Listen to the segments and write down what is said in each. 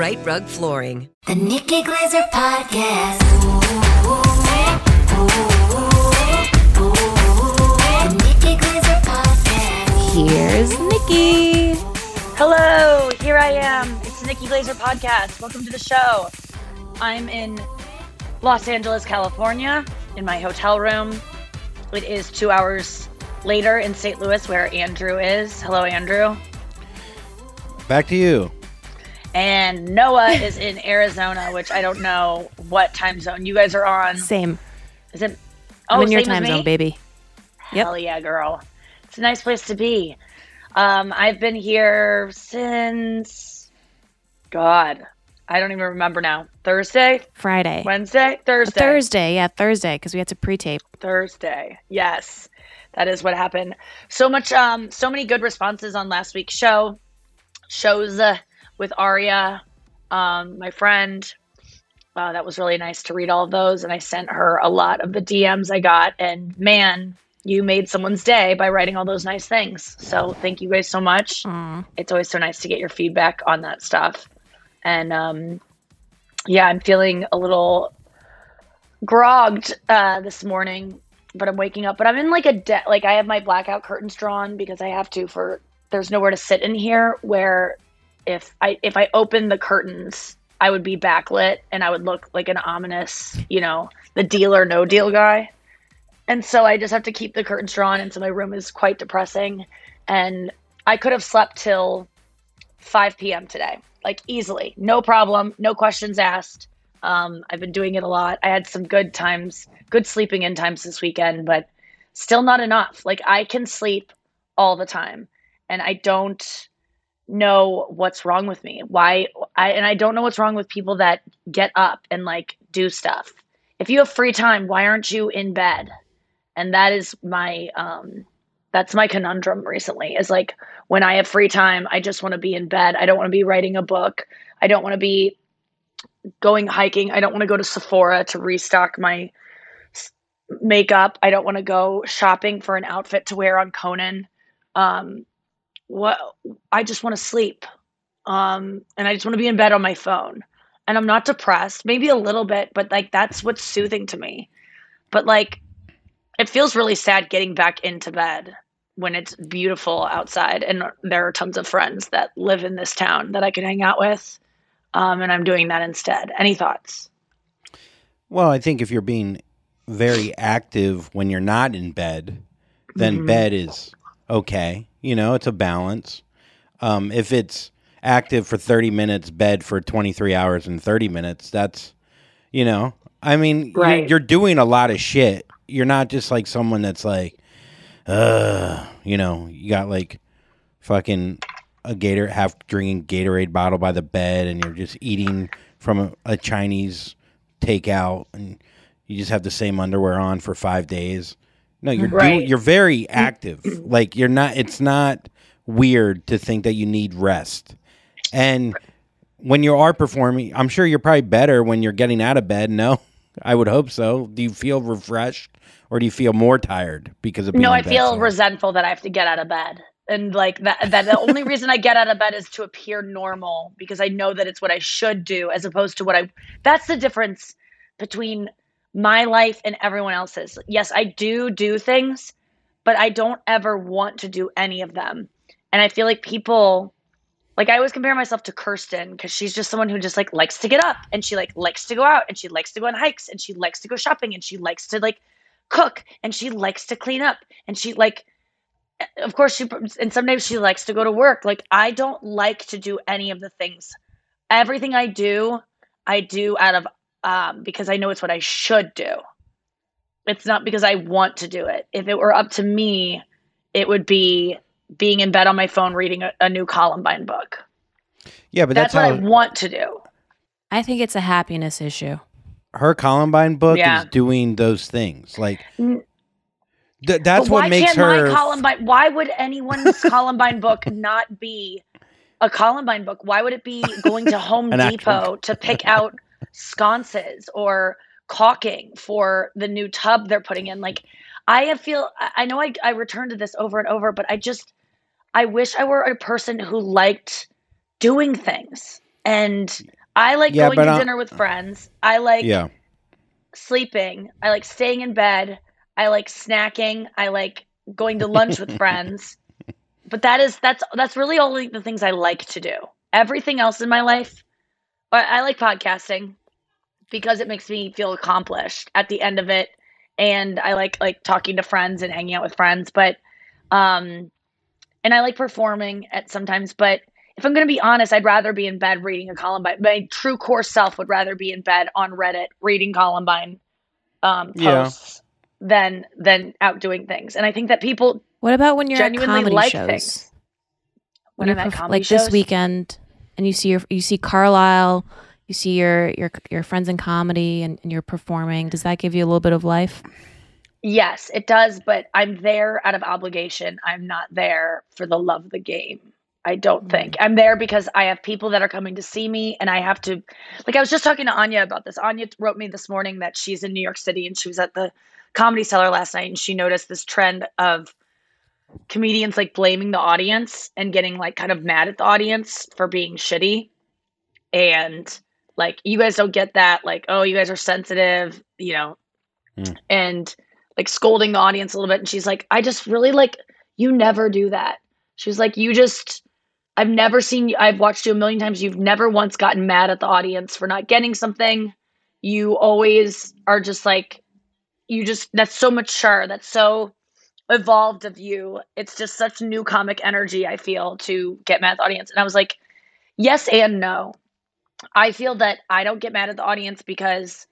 Rite Rug Flooring. The Nikki Glazer Podcast. Ooh, ooh, ooh, the Nikki Glazer Podcast. Here's Nikki. Hello, here I am. It's the Nikki Glazer Podcast. Welcome to the show. I'm in Los Angeles, California, in my hotel room. It is two hours later in St. Louis, where Andrew is. Hello, Andrew. Back to you. And Noah is in Arizona, which I don't know what time zone you guys are on. Same. Is it? I'm Oh, in your time zone, baby. Yep. Hell yeah, girl. It's a nice place to be. Um, I've been here since God, I don't even remember now. Thursday, Friday. Wednesday, Thursday, Thursday, yeah, Thursday, because we had to pre-tape. Thursday. Yes, that is what happened. So much, um, so many good responses on last week's show. Shows uh, with Aria, um, my friend. Uh, that was really nice to read all of those, and I sent her a lot of the DMs I got. And man, you made someone's day by writing all those nice things. So thank you guys so much. It's always so nice to get your feedback on that stuff. And um, yeah, I'm feeling a little grogged uh, this morning, but I'm waking up. But I'm in like a de- like I have my blackout curtains drawn because I have to for there's nowhere to sit in here. Where if I if I open the curtains, I would be backlit and I would look like an ominous, you know, the deal or no deal guy. And so I just have to keep the curtains drawn, and so my room is quite depressing. And I could have slept till 5 p.m. today, like easily, no problem, no questions asked. Um, I've been doing it a lot. I had some good times, good sleeping in times this weekend, but still not enough. Like I can sleep all the time, and I don't know what's wrong with me. Why I and I don't know what's wrong with people that get up and like do stuff. If you have free time, why aren't you in bed? And that is my um that's my conundrum recently is like when I have free time, I just want to be in bed. I don't want to be writing a book. I don't want to be going hiking. I don't want to go to Sephora to restock my makeup. I don't want to go shopping for an outfit to wear on Conan. Um, what I just want to sleep. Um, and I just want to be in bed on my phone. And I'm not depressed, maybe a little bit, but like that's what's soothing to me. But like it feels really sad getting back into bed when it's beautiful outside and there are tons of friends that live in this town that I could hang out with. Um, and I'm doing that instead. Any thoughts? Well, I think if you're being very active when you're not in bed, then Mhm. bed is okay. You know, it's a balance. Um, if it's active for 30 minutes, bed for 23 hours and 30 minutes, that's, you know, I mean, you're, Right. you're doing a lot of shit. You're not just like someone that's like, uh, you know, you got like fucking a gator half drinking Gatorade bottle by the bed, and you're just eating from a, a Chinese takeout, and you just have the same underwear on for five days. No, you're Right. doing, you're very active. like you're not. It's not weird to think that you need rest, and when you are performing, I'm sure you're probably better when you're getting out of bed. No, I would hope so. Do you feel refreshed, or do you feel more tired because of being No, I feel resentful that I have to get out of bed. And like that that the only reason I get out of bed is to appear normal because I know that it's what I should do as opposed to what I that's the difference between my life and everyone else's. Yes, I do do things, but I don't ever want to do any of them. And I feel like people like I always compare myself to Kirsten because she's just someone who just like likes to get up and she like likes to go out and she likes to go on hikes and she likes to go shopping and she likes to like cook and she likes to clean up and she like eh, of course she and sometimes she likes to go to work like i don't like to do any of the things everything i do i do out of um, because i know it's what i should do it's not because i want to do it if it were up to me it would be being in bed on my phone reading a, a new columbine book Yeah, but that's, that's, what how i want to do I think it's a happiness issue. her Columbine book Yeah. is doing those things. Like N- th- that's But what why makes can't her. my Columbine? Why would anyone's Columbine book not be a Columbine book? Why would it be going to Home Depot to pick out sconces or caulking for the new tub they're putting in? Like, I feel I know I I return to this over and over, but I just I wish I were a person who liked doing things and. I like Yeah, going to I- dinner with friends. I like yeah, sleeping. I like staying in bed. I like snacking. I like going to lunch with friends. But that is that's that's really only the things I like to do. Everything else in my life, I, I like podcasting because it makes me feel accomplished at the end of it, and I like like talking to friends and hanging out with friends. But um, and I like performing at sometimes. But if I'm going to be honest, I'd rather be in bed reading a Columbine. My true core self would rather be in bed on Reddit reading Columbine um, Yeah. posts than than out doing things. And I think that people What about when you're Genuinely at comedy like shows? things. When When you're I'm at perf- comedy like this weekend, and you see your you see Carlisle, you see your your your friends in comedy, and, and you're performing. Does that give you a little bit of life? Yes, it does, but I'm there out of obligation. I'm not there for the love of the game. I don't mm. think. I'm there because I have people that are coming to see me and I have to like I was just talking to Anya about this. Anya wrote me this morning that she's in New York City and she was at the comedy cellar last night and she noticed this trend of comedians like blaming the audience and getting like kind of mad at the audience for being shitty. And like you guys don't get that like oh you guys are sensitive, you know. Mm. And like scolding the audience a little bit and she's like i just really like you never do that she's like you just i've never seen you i've watched you a million times you've never once gotten mad at the audience for not getting something you always are just like you just that's so mature that's so evolved of you it's just such new comic energy i feel to get mad at the audience and i was like yes and no i feel that i don't get mad at the audience because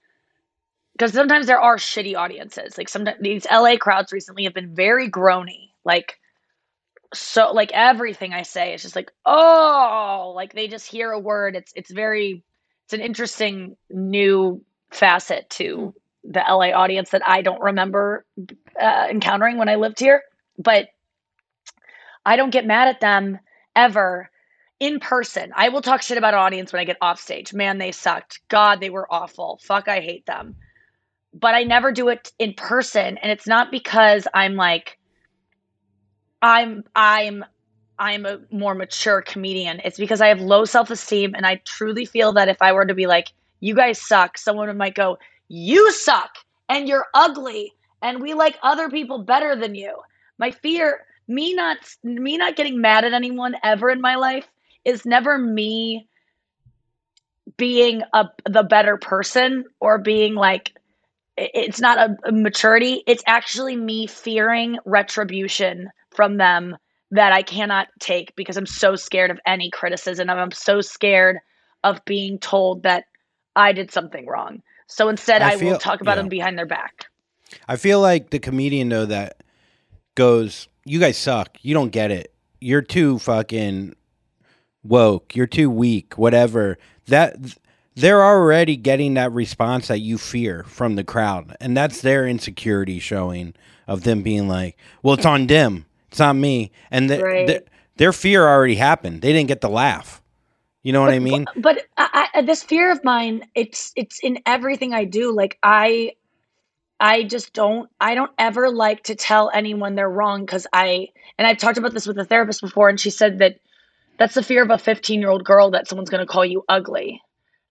because sometimes there are shitty audiences. Like sometimes these LA crowds recently have been very groany. Like so like everything I say is just like, oh, like they just hear a word. It's it's very it's an interesting new facet to the LA audience that I don't remember uh, encountering when I lived here. But I don't get mad at them ever in person. I will talk shit about an audience when I get off stage. Man, they sucked. God, they were awful. Fuck, I hate them but I never do it in person. And it's not because I'm like, I'm, I'm I'm a more mature comedian. It's because I have low self esteem, and I truly feel that if I were to be like, "You guys suck," someone might go, "You suck, and you're ugly, and we like other people better than you." My fear, me not me not getting mad at anyone ever in my life, is never me being a the better person or being like it's not a, a maturity. It's actually me fearing retribution from them that i cannot take because i'm so scared of any criticism. I'm so scared of being told that i did something wrong so instead I i, feel- will talk about yeah. them behind their back I feel like the comedian though that goes, "You guys suck. You don't get it. You're too fucking woke. You're too weak. Whatever." That they're already getting that response that you fear from the crowd, and that's their insecurity showing of them being like, "Well, it's on them. It's not me." And the, Right. the- their fear already happened. They didn't get the laugh. You know what I mean? but I, I, this fear of mine it's it's in everything i do like i i just don't i don't ever like to tell anyone they're wrong because i and i've talked about this with a therapist before and she said that that's the fear of a 15 year old girl that someone's going to call you ugly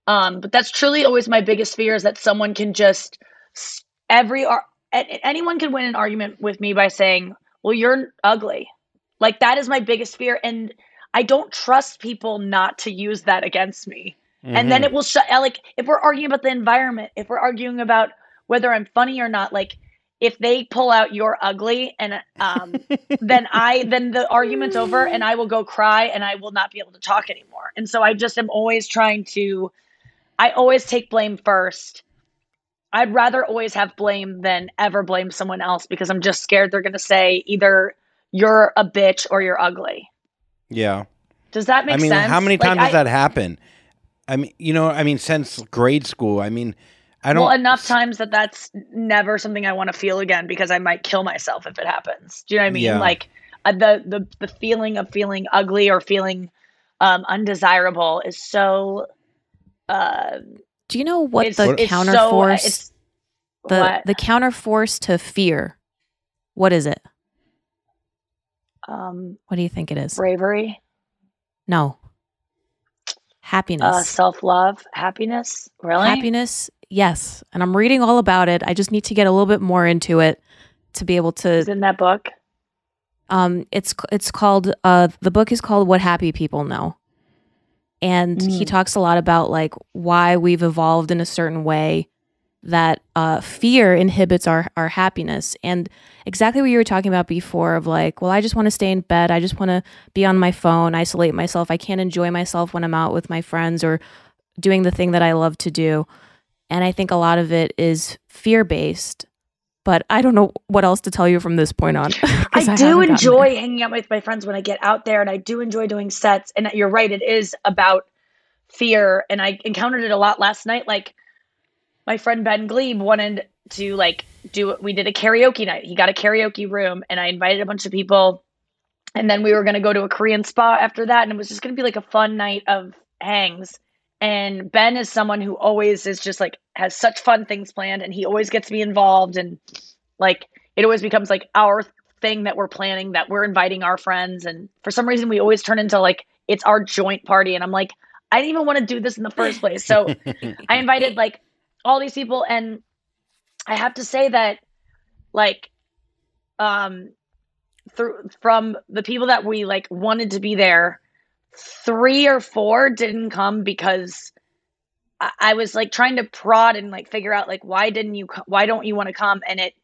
um but that's truly always my biggest fear is that someone can just every anyone can win an argument with me by saying well you're ugly like that is my biggest fear and i don't trust people not to use that against me. And then it will shut like if we're arguing about the environment if we're arguing about whether i'm funny or not like if they pull out you're ugly and um then i then the argument's over and i will go cry and i will not be able to talk anymore. And so i just am always trying to i always take blame first. I'd rather always have blame than ever blame someone else because i'm just scared they're going to say either you're a bitch or you're ugly Yeah. does that make I mean, sense how many Like, times has I- that happen? I mean, you know, I mean, since grade school. I mean, I don't. well enough times that that's never something I want to feel again because I might kill myself if it happens. Do you know what I mean? Yeah. Like uh, the the the feeling of feeling ugly or feeling um, undesirable is so. Uh, Do you know what it's, the it's so- counterforce it's the what? the counterforce to fear? What is it? Um, What do you think it is? bravery, No. Happiness. uh, self love, happiness. Really? Happiness, yes. And I'm reading all about it. I just need to get a little bit more into it to be able to. Is in that book? Um, it's it's called uh the book is called What Happy People Know, and he Mm. talks a lot about like why we've evolved in a certain way that uh fear inhibits our our happiness and exactly what you were talking about before of like well I just want to stay in bed I just want to be on my phone isolate myself I can't enjoy myself when I'm out with my friends or doing the thing that I love to do and I think a lot of it is fear based but I don't know what else to tell you from this point on. I haven't do enjoy hanging out with my friends when I get out there, and I do enjoy doing sets. And you're right, it is about fear, and I encountered it a lot last night. Like my friend Ben Gleib wanted to like do. We did a karaoke night. He got a karaoke room, and I invited a bunch of people, and then we were going to go to a Korean spa after that, and it was just going to be like a fun night of hangs. And Ben is someone who always is just like has such fun things planned, and he always gets me involved, and like it always becomes like our thing that we're planning that we're inviting our friends and for some reason we always turn into like it's our joint party and i'm like i didn't even want to do this in the first place so i invited like all these people and i have to say that like um through from the people that we like wanted to be there three or four didn't come because I, was like trying to prod and like figure out like why didn't you why don't you want to come and it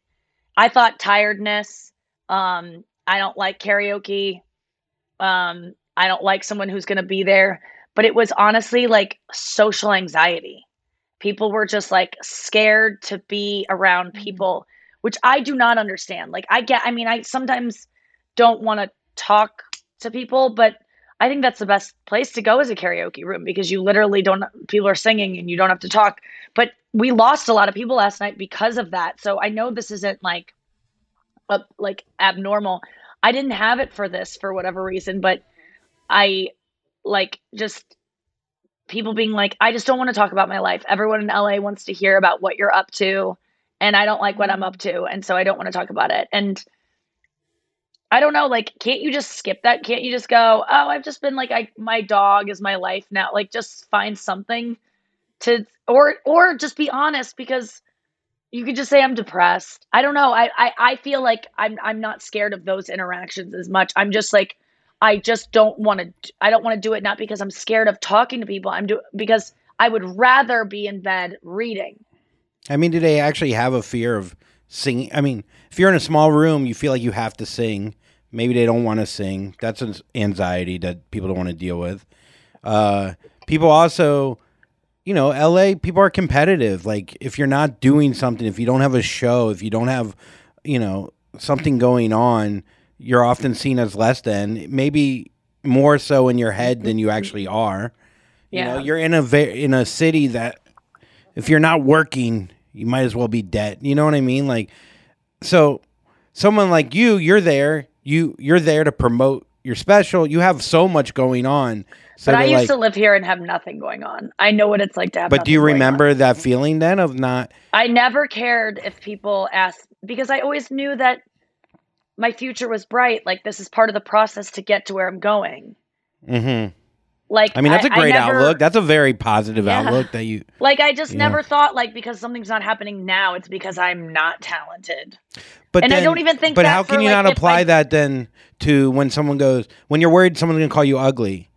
I thought tiredness. Um, I don't like karaoke. Um, I don't like someone who's going to be there. But it was honestly like social anxiety. People were just like scared to be around mm-hmm. people, which I do not understand. Like, I get, I mean, I sometimes don't want to talk to people, but I think that's the best place to go is a karaoke room because you literally don't, people are singing and you don't have to talk. But we lost a lot of people last night because of that. So I know this isn't like, a, like abnormal. I didn't have it for this for whatever reason, but I like just people being like, I just don't want to talk about my life. Everyone in LA wants to hear about what you're up to, and I don't like what I'm up to, and so I don't want to talk about it. And I don't know, like can't you just skip that? Can't you just go, "Oh, I've just been like I my dog is my life now." Like just find something to or or just be honest because you could just say I'm depressed. I don't know. I I, I feel like I'm I'm not scared of those interactions as much. I'm just like I just don't want to I don't want to do it not because I'm scared of talking to people. I'm do because I would rather be in bed reading. I mean, do they actually have a fear of singing? I mean, if you're in a small room, you feel like you have to sing. Maybe they don't want to sing. That's an anxiety that people don't want to deal with. Uh, people also, you know, LA people are competitive. Like if you're not doing something, if you don't have a show, if you don't have, you know, something going on, you're often seen as less than. Maybe more so in your head than you actually are. You know, Yeah. you're in a va- in a city that if you're not working, you might as well be dead. You know what I mean? Like so someone like you, you're there. You you're there to promote your special. You have so much going on. So but I used like, to live here and have nothing going on. I know what it's like to have but do you nothing going on. remember that feeling then of not I never cared if people asked because I always knew that my future was bright. Like this is part of the process to get to where I'm going. Mm-hmm. Like I mean, that's a a great outlook. That's a very positive Yeah. outlook that you like I just Yeah. never thought like because something's not happening now, it's because I'm not talented. But And I don't even think But how for, can you like, not apply I- that then to when someone goes when you're worried someone's going to call you ugly,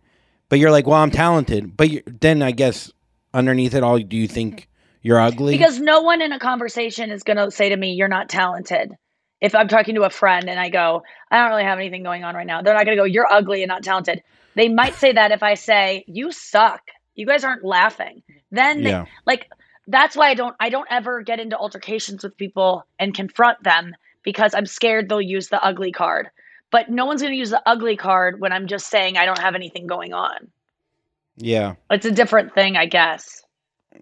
but you're like, well, I'm talented. But then I guess underneath it all, do you think you're ugly? Because no one in a conversation is going to say to me, "You're not talented." If I'm talking to a friend and I go, "I don't really have anything going on right now," they're not going to go, "You're ugly and not talented." They might say that if I say, "You suck," you guys aren't laughing. Then, they- like, that's why I don't. I don't ever get into altercations with people and confront them because I'm scared they'll use the ugly card. But no one's going to use the ugly card when I'm just saying I don't have anything going on. yeah, It's a different thing, I guess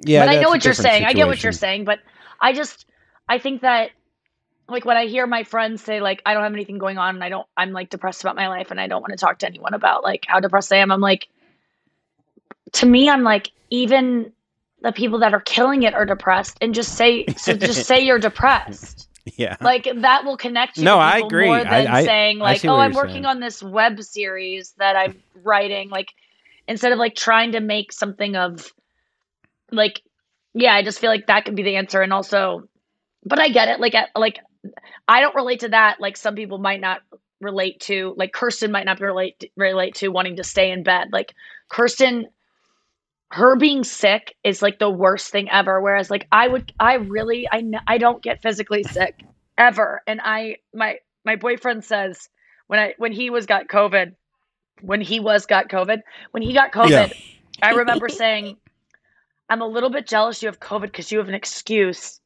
yeah. but I know what you're saying. I get what you're saying, but I just I think that like when I hear my friends say like I don't have anything going on and I don't I'm like depressed about my life and I don't want to talk to anyone about like how depressed I am. I'm like to me I'm like even the people that are killing it are depressed and just say so just say you're depressed. Yeah, Like that will connect you No, to I agree. more than I, I, saying like oh I'm working saying. on this web series that I'm writing. Like instead of like trying to make something of like yeah, I just feel like that could be the answer. And also, but I get it. Like, like I don't relate to that. Like some people might not relate to. Like Kirsten might not relate relate to wanting to stay in bed. Like Kirsten, her being sick is like the worst thing ever. Whereas like I would, I really, I I don't get physically sick ever. And I my my boyfriend says when I when he was got COVID, when he was got COVID, when he got COVID, Yeah. I remember saying. I'm a little bit jealous you have COVID because you have an excuse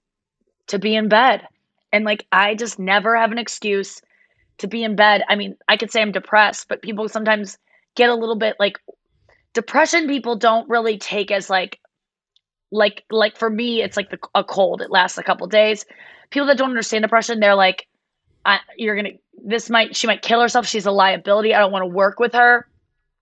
to be in bed. And like, I just never have an excuse to be in bed. I mean, I could say I'm depressed, but people sometimes get a little bit like depression people don't really take as like, like, like for me, it's like the, a cold. It lasts a couple days. People that don't understand depression, they're like, you're to, this might, she might kill herself. She's a liability. I don't want to work with her.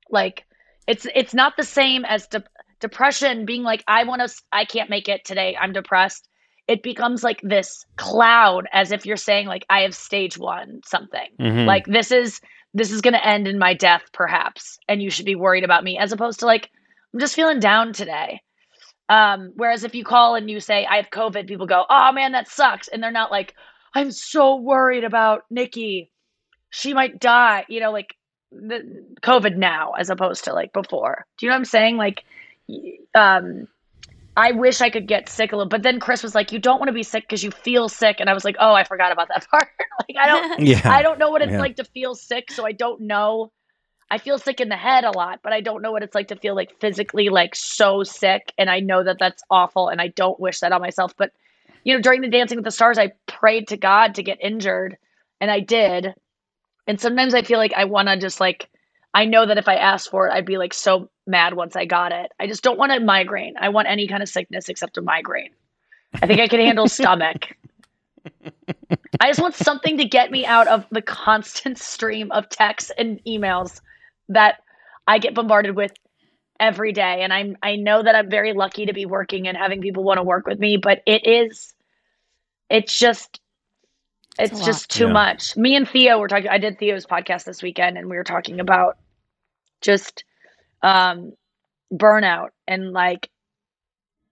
Like, it's, it's not the same as de- depression being like i want to i can't make it today i'm depressed it becomes like this cloud as if you're saying like i have stage one something. Mhm. like this is this is going to end in my death perhaps and you should be worried about me as opposed to like i'm just feeling down today. Um whereas if you call and you say i have covid people go oh man that sucks and they're not like i'm so worried about nikki. She might die you know like the covid now as opposed to like before. Do you know what i'm saying? Like um I wish I could get sick a little, but then Chris was like, "You don't want to be sick because you feel sick," and I was like, "Oh, I forgot about that part." like, I don't, Yeah. I don't know what it's Yeah. like to feel sick, so I don't know. I feel sick in the head a lot, but I don't know what it's like to feel like physically like so sick, and I know that that's awful, and I don't wish that on myself. But you know, during the Dancing with the Stars, I prayed to God to get injured, and I did. And sometimes I feel like I want to just like, I know that if I asked for it, I'd be like so mad once I got it. I just don't want a migraine. I want any kind of sickness except a migraine. I think I can handle stomach. I just want something to get me out of the constant stream of texts and emails that I get bombarded with every day. And I'm I know that I'm very lucky to be working and having people want to work with me, but it is it's just It's, a just too Yeah. much. Me and Theo were talking. I did Theo's podcast this weekend, and we were talking about just um, burnout and like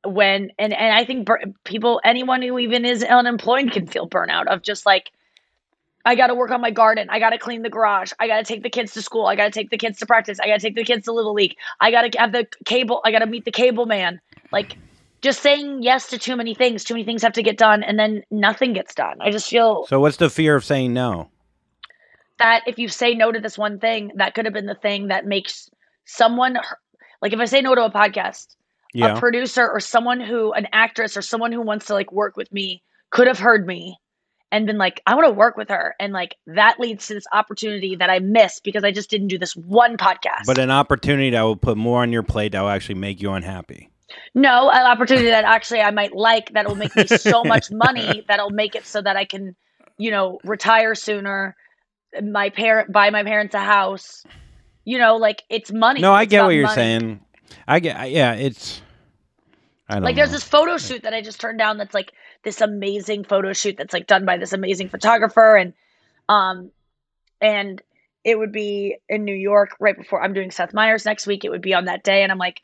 when and and I think bur- people, anyone who even is unemployed, can feel burnout of just like. I got to work on my garden. I got to clean the garage. I got to take the kids to school. I got to take the kids to practice. I got to take the kids to Little League. I got to have the cable. I got to meet the cable man. Like, just saying yes to too many things. Too many things have to get done, and then nothing gets done. I just feel So what's the fear of saying no? that if you say no to this one thing, that could have been the thing that makes someone like if I say no to a podcast, Yeah. a producer or someone who an actress or someone who wants to like work with me could have heard me and been like, I want to work with her. And like that leads to this opportunity that I missed because I just didn't do this one podcast. But an opportunity that will put more on your plate that will actually make you unhappy. No, an opportunity that actually I might like that'll make me so much money that'll make it so that I can, you know, retire sooner. My parent buy my parents a house. You know, like it's money. No, I It's get what you're money. saying. I get. I- Yeah, it's. I don't Like know. there's this photo shoot that I just turned down that's like this amazing photo shoot that's like done by this amazing photographer and um and it would be in New York right before I'm doing Seth Meyers next week. It would be on that day and I'm like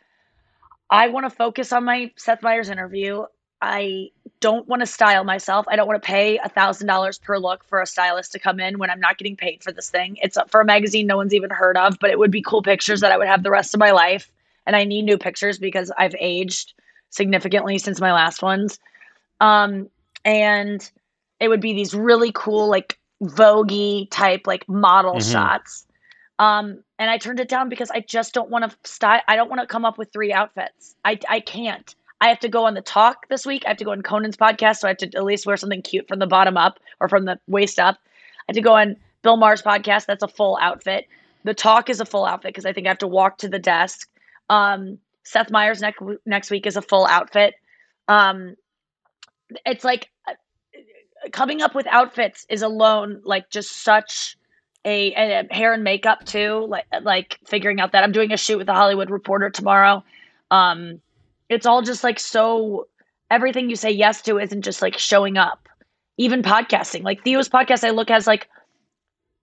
I want to focus on my Seth Meyers interview. I don't want to style myself. I don't want to pay a thousand dollars per look for a stylist to come in when I'm not getting paid for this thing. It's for a magazine no one's even heard of, but it would be cool pictures that I would have the rest of my life. And I need new pictures because I've aged significantly since my last ones. Um, and it would be these really cool, like voguey type, like model Mhm. shots. Um, and I turned it down because I just don't want to style. I don't want to come up with three outfits. I, I can't. I have to go on the talk this week. I have to go on Conan's podcast, so I have to at least wear something cute from the bottom up or from the waist up. I have to go on Bill Maher's podcast. That's a full outfit. The talk is a full outfit because I think I have to walk to the desk. Um, Seth Meyers next next week is a full outfit. Um, it's like uh, coming up with outfits is alone like just such a, uh, hair and makeup too. Like like figuring out that I'm doing a shoot with the Hollywood Reporter tomorrow. Um, it's all just like so. Everything you say yes to isn't just like showing up. Even podcasting, like Theo's podcast, I look has like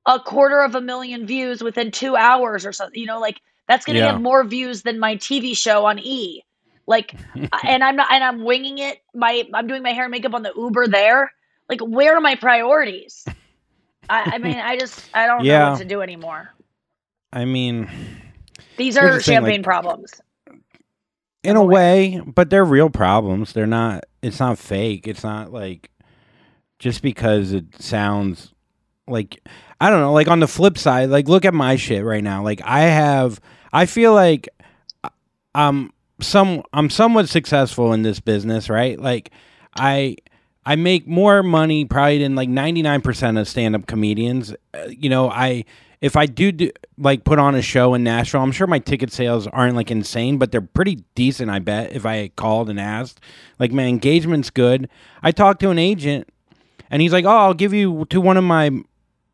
a quarter of a million views within two hours or something. You know, like that's going to Yeah. have more views than my TV show on E. Like, and I'm not, and I'm winging it. My, I'm doing my hair and makeup on the Uber there. Like, where are my priorities? I, I mean, I just, I don't know what to do anymore. I mean, These are the thing, like- champagne problems. in a way, but they're real problems. They're not. It's not fake. It's not like just because it sounds like I don't know. Like on the flip side, like look at my shit right now. Like I have. I feel like uh, I'm some. I'm somewhat successful in this business, right? Like I. I make more money probably than like 99% of stand-up comedians. Uh, you know, I if I do, do like put on a show in Nashville, I'm sure my ticket sales aren't like insane, but they're pretty decent, I bet, if I called and asked. Like my engagement's good. I talked to an agent and he's like, "Oh, I'll give you to one of my,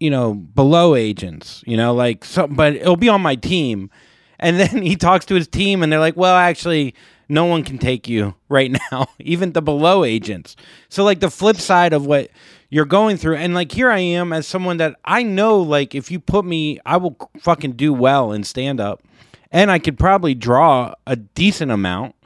you know, below agents, you know, like so but it'll be on my team." And then he talks to his team and they're like, "Well, actually, no one can take you right now, even the below agents." So like the flip side of what you're going through and like here I am as someone that I know like if you put me I will fucking do well in stand up and I could probably draw a decent amount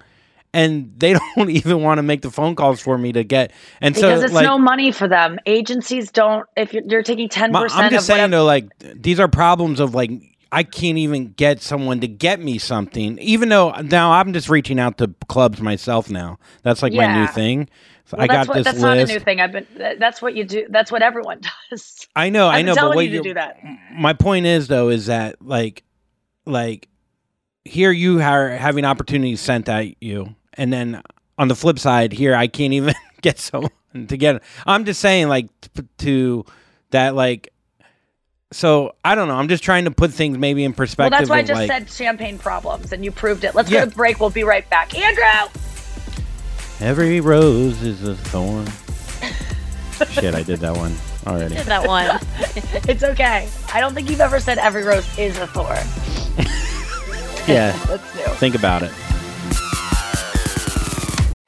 and they don't even want to make the phone calls for me to get and Because so it's like no money for them. Agencies don't, if you're, you're taking 10% my- I'm just saying whatever. though, like these are problems of like I can't even get someone to get me something, even though now I'm just reaching out to clubs myself now. That's like my new thing. So Well, I got what, this That's list. not a new thing. I've been, that's what you do. That's what everyone does. I know, I I've been know, but what you to do that. my point is though is that like like here you are having opportunities sent at you and then on the flip side here i can't even get someone to get i'm just saying like to that like so i don't know i'm just trying to put things maybe in perspective. Well, that's why I just like, said champagne problems, and you proved it. Let's Yeah. go to break. We'll be right back. Andrew! every rose is a thorn shit i did that one already Did that one. It's okay. I don't think you've ever said every rose is a thorn. yeah That's new. think about it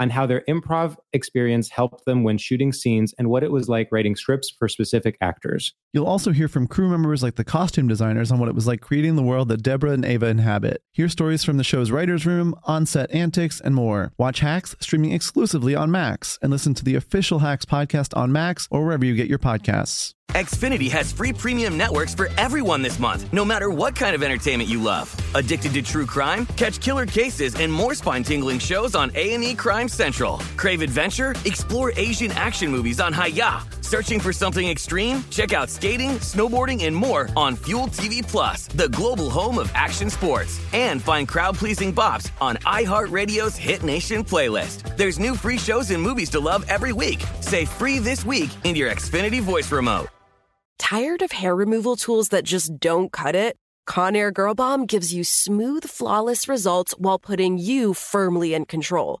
on how their improv experience helped them when shooting scenes and what it was like writing scripts for specific actors. You'll also hear from crew members like the costume designers on what it was like creating the world that Deborah and Ava inhabit. Hear stories from the show's writer's room, on set antics, and more. Watch Hacks streaming exclusively on Max and listen to the official Hacks podcast on Max or wherever you get your podcasts. Xfinity has free premium networks for everyone this month, no matter what kind of entertainment you love. Addicted to true crime? Catch killer cases and more spine-tingling shows on A&E Crime Central. Crave adventure? Explore Asian action movies on Hi-YAH. Searching for something extreme? Check out skating, snowboarding, and more on Fuel TV Plus, the global home of action sports. And find crowd-pleasing bops on iHeartRadio's Hit Nation playlist. There's new free shows and movies to love every week. Say free this week in your Xfinity voice remote. Tired of hair removal tools that just don't cut it? Conair Girl Bomb gives you smooth, flawless results while putting you firmly in control.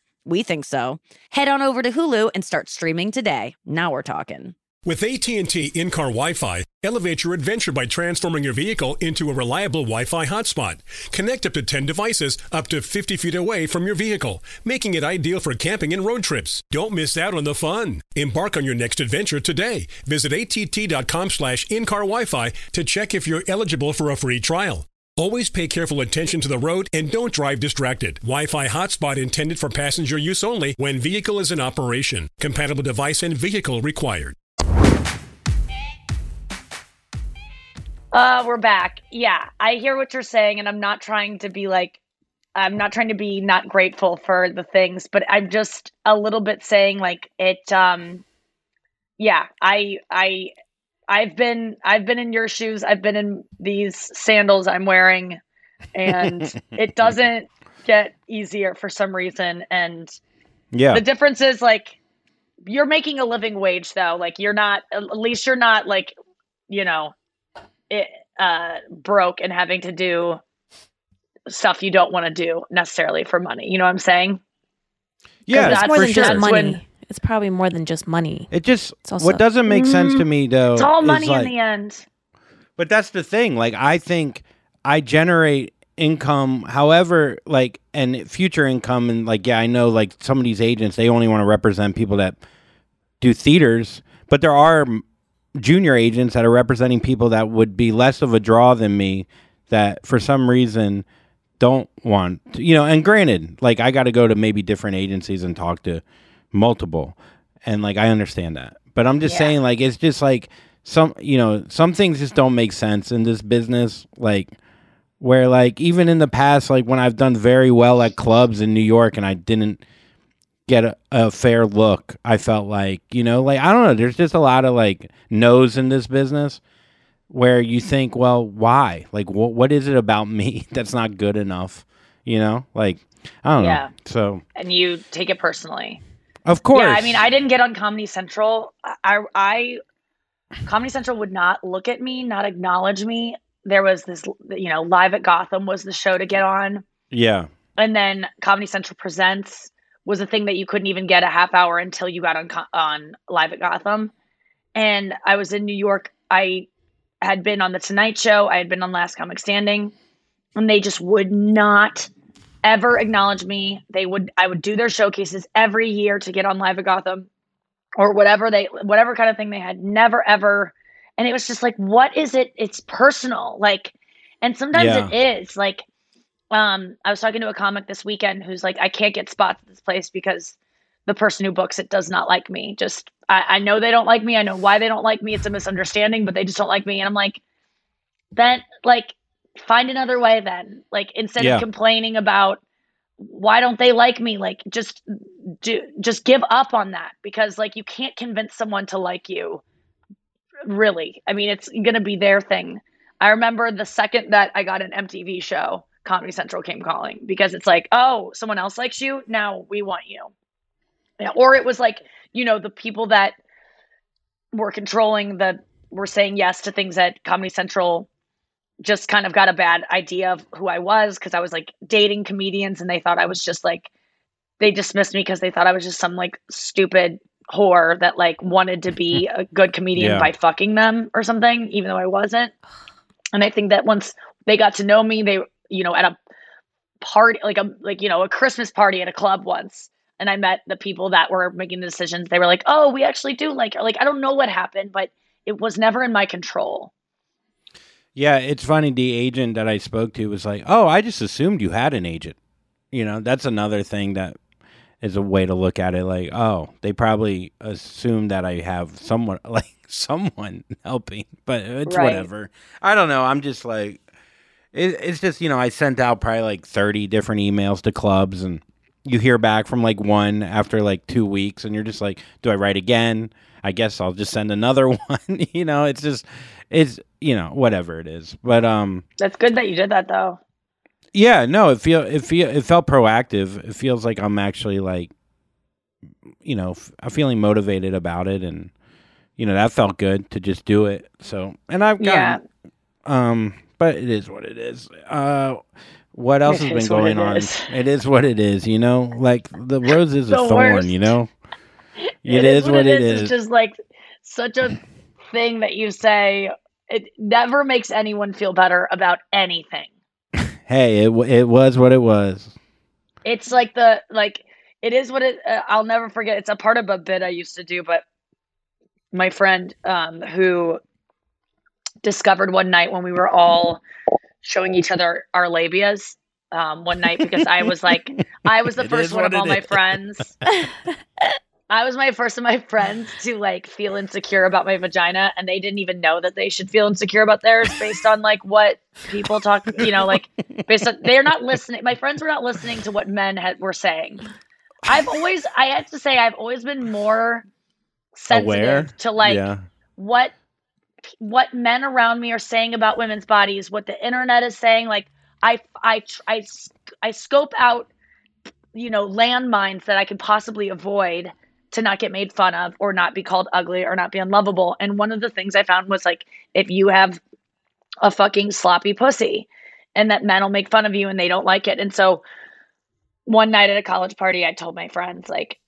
We think so. Head on over to Hulu and start streaming today. Now we're talking. With AT&T in-car Wi-Fi, elevate your adventure by transforming your vehicle into a reliable Wi-Fi hotspot. Connect up to 10 devices up to 50 feet away from your vehicle, making it ideal for camping and road trips. Don't miss out on the fun. Embark on your next adventure today. Visit att.com slash in-car Wi-Fi to check if you're eligible for a free trial. Always pay careful attention to the road and don't drive distracted. Wi-Fi hotspot intended for passenger use only when vehicle is in operation. Compatible device and vehicle required. Uh, we're back. Yeah, I hear what you're saying, and I'm not trying to be like, I'm not trying to be not grateful for the things, but I'm just a little bit saying like it. Um, yeah, I, I, I've been, I've been in your shoes. I've been in these sandals I'm wearing, and it doesn't get easier for some reason. And Yeah. the difference is like you're making a living wage though. Like you're not at least you're not like, you know, it uh broke and having to do stuff you don't want to do necessarily for money. You know what I'm saying? Yeah, that's more than sure. just money. when- it's probably more than just money. It just It's also- what doesn't make sense to me mm. though. It's all is, money like- in the end. But that's the thing. Like I think I generate income however like and future income and like yeah, I know like some of these agents they only want to represent people that do theaters, but there are junior agents that are representing people that would be less of a draw than me that for some reason don't want to, you know and granted like I got to go to maybe different agencies and talk to multiple and like I understand that. But I'm just Yeah. saying like it's just like some you know some things just don't make sense in this business like where like even in the past like when I've done very well at clubs in New York and I didn't get a, a fair look. I felt like, you know, like I don't know, there's just a lot of like no's in this business where you think, well, why? Like what what is it about me that's not good enough? You know? Like I don't Yeah. know. So, and you take it personally. Of course. Yeah, I mean, I didn't get on Comedy Central. I, I, Comedy Central would not look at me, not acknowledge me. There was this, you know, Live at Gotham was the show to get on, yeah. and then Comedy Central Presents was a thing that you couldn't even get a half hour until you got on on Live at Gotham. And I was in New York. I had been on the Tonight Show. I had been on Last Comic Standing, and they just would not ever acknowledge me. They would I would do their showcases every year to get on Live at Gotham or whatever they whatever kind of thing they had. Never ever and it was just like what is it? It's personal. Like and sometimes Yeah. it is. Like um I was talking to a comic this weekend who's like I can't get spots at this place because the person who books it does not like me. Just I, I know they don't like me. I know why they don't like me. It's a misunderstanding, but they just don't like me. And I'm like, then like find another way then. Like instead Yeah. of complaining about why don't they like me, like just do just give up on that because like you can't convince someone to like you. Really. I mean, it's gonna be their thing. I remember the second that I got an MTV show, Comedy Central came calling because it's like, oh, someone else likes you. Now we want you. Yeah, or it was like, you know, the people that were controlling the were saying yes to things that Comedy Central just kind of got a bad idea of who I was because I was like dating comedians and they thought I was just like they dismissed me because they thought I was just some like stupid whore that like wanted to be a good comedian Yeah. by fucking them or something, even though I wasn't. And I think that once they got to know me, they you know, at a party like a like, you know, a Christmas party at a club once. And I met the people that were making the decisions. They were like, "Oh, we actually do like her." Like I don't know what happened, but it was never in my control. Yeah, it's funny. The agent that I spoke to was like, "Oh, I just assumed you had an agent." You know, that's another thing that is a way to look at it. Like, oh, they probably assume that I have someone like someone helping, but it's Right. whatever. I don't know. I'm just like, it, it's just you know, I sent out probably like thirty different emails to clubs, and you hear back from like one after like two weeks, and you're just like, do I write again? I guess I'll just send another one. you know, it's just, it's you know, whatever it is. But um, That's good that you did that though. yeah, no, it feel it feel it felt proactive. It feels like I'm actually like, you know, f- I'm feeling motivated about it, and you know that felt good to just do it. So, and I've Yeah. got, um, but it is what it is. Uh, what else It has been going it on? is. It is what it is. You know, like the rose is a thorn. worst. You know, It is what it is. It's just like such a thing that you say. It never makes anyone feel better about anything. hey, it it was what it was. It's like the like it is what it. Uh, I'll never forget. It's a part of a bit I used to do, but my friend um, who discovered one night when we were all showing each other our labias um, one night because I was like I was the It first one of all my is. friends. I was my first of my friends to like feel insecure about my vagina, and they didn't even know that they should feel insecure about theirs based on like what people talk, you know, like based on they're not listening. My friends were not listening to what men had, were saying. I've always, I have to say, I've always been more sensitive Aware to like yeah. what what men around me are saying about women's bodies, what the internet is saying. Like I I I I scope out you know landmines that I could possibly avoid to not get made fun of or not be called ugly or not be unlovable. And one of the things I found was like if you have a fucking sloppy pussy and that men will make fun of you and they don't like it. And so one night at a college party I told my friends like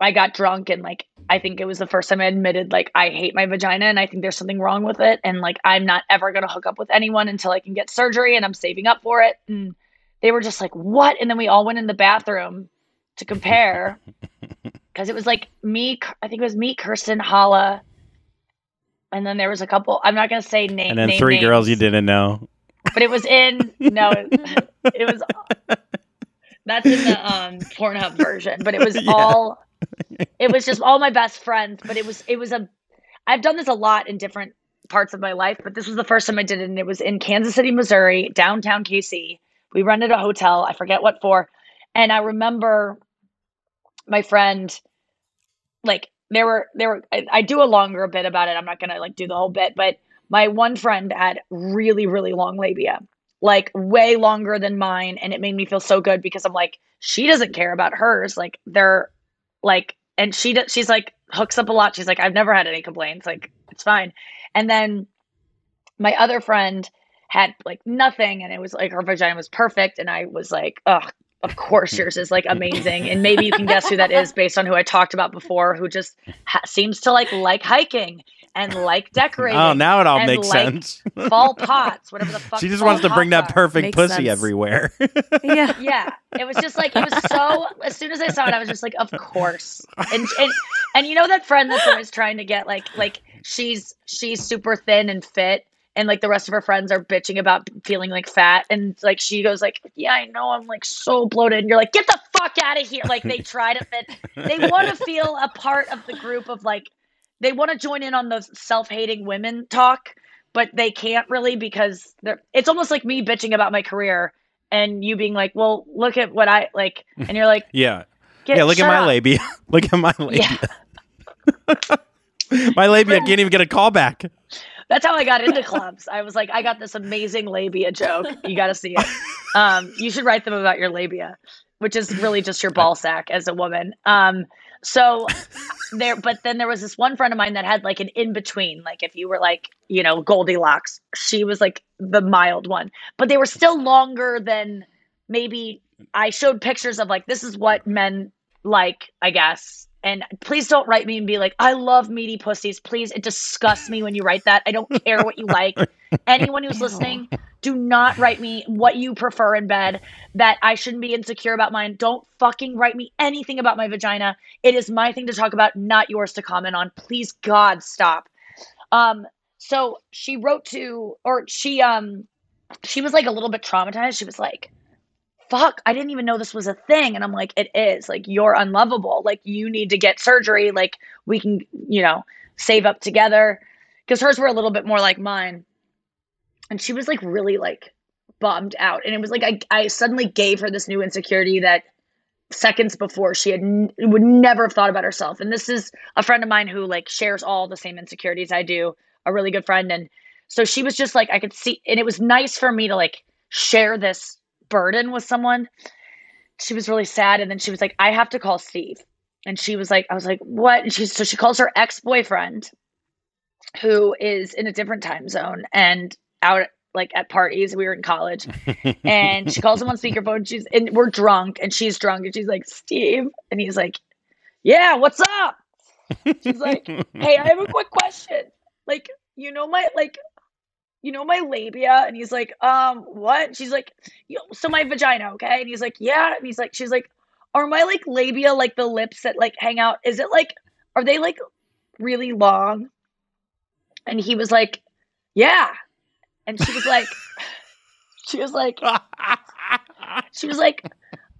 I got drunk and like I think it was the first time I admitted like I hate my vagina and I think there's something wrong with it and like I'm not ever going to hook up with anyone until I can get surgery and I'm saving up for it and they were just like what and then we all went in the bathroom to compare cuz it was like me I think it was me Kirsten Hala and then there was a couple I'm not going to say name And then name three girls you didn't know. but it was in no it, it was that's in the um Pornhub version but it was Yeah. all it was just all my best friends but it was it was a i've done this a lot in different parts of my life but this was the first time i did it and it was in kansas city missouri downtown kc we rented a hotel i forget what for and i remember my friend, like there were there were I, I do a longer bit about it. I'm not gonna like do the whole bit, but my one friend had really really long labia, like way longer than mine, and it made me feel so good because I'm like she doesn't care about hers. Like they're like, and she does. She's like hooks up a lot. She's like I've never had any complaints. Like it's fine. And then my other friend had like nothing and it was like her vagina was perfect and i was like ugh of course yours is like amazing and maybe you can guess who that is based on who i talked about before who just ha- seems to like like hiking and like decorating Oh, now it all makes like sense. fall pots whatever the fuck She just wants to bring that perfect Makes pussy sense. everywhere. yeah. yeah it was just like it was so as soon as i saw it i was just like of course and and and you know that friend that's always trying to get like like she's she's super thin and fit and like the rest of her friends are bitching about feeling like fat and like she goes like yeah i know i'm like so bloated and you're like get the fuck out of here like they try to fit they want to feel a part of the group of like they want to join in on the self-hating women talk but they can't really because they're it's almost like me bitching about my career and you being like well look at what i like and you're like yeah. Yeah, look at my up. labia. look at my labia. yeah my labia can't even get a call back. that's how i got into clubs i was like i got this amazing labia joke you got to see it um you should write them about your labia which is really just your ball sack as a woman um so there but then there was this one friend of mine that had like an in between like if you were like you know goldilocks. She was like the mild one. But they were still longer than maybe i showed pictures of like this is what men like i guess. And please don't write me and be like i love meaty pussies. Please it disgusts me when you write that. I don't care what you like. Anyone who's listening do not write me what you prefer in bed that i shouldn't be insecure about mine. Don't fucking write me anything about my vagina. It is my thing to talk about not yours to comment on. Please god stop. Um so she wrote to or she um she was like a little bit traumatized. She was like fuck i didn't even know this was a thing. And i'm like it is. Like you're unlovable. Like you need to get surgery. Like we can you know save up together. Because hers were a little bit more like mine and she was like really like bummed out. And it was like I, I suddenly gave her this new insecurity that seconds before she had n- would never have thought about herself. And this is a friend of mine who like shares all the same insecurities i do a really good friend. And so she was just like i could see and it was nice for me to like share this burden with someone. She was really sad. And then she was like i have to call steve. And she was like i was like what? And she so she calls her ex-boyfriend who is in a different time zone. And out like at parties. We were in college. And she calls him on speakerphone. She's and we're drunk and she's drunk and she's like steve and he's like yeah what's up? She's like hey i have a quick question. Like you know my like you know my labia? And he's like um what? She's like "Yo, so my vagina okay? And he's like yeah. And he's like she's like are my like labia like the lips that like hang out is it like are they like really long? And he was like yeah and she was like she was like she was like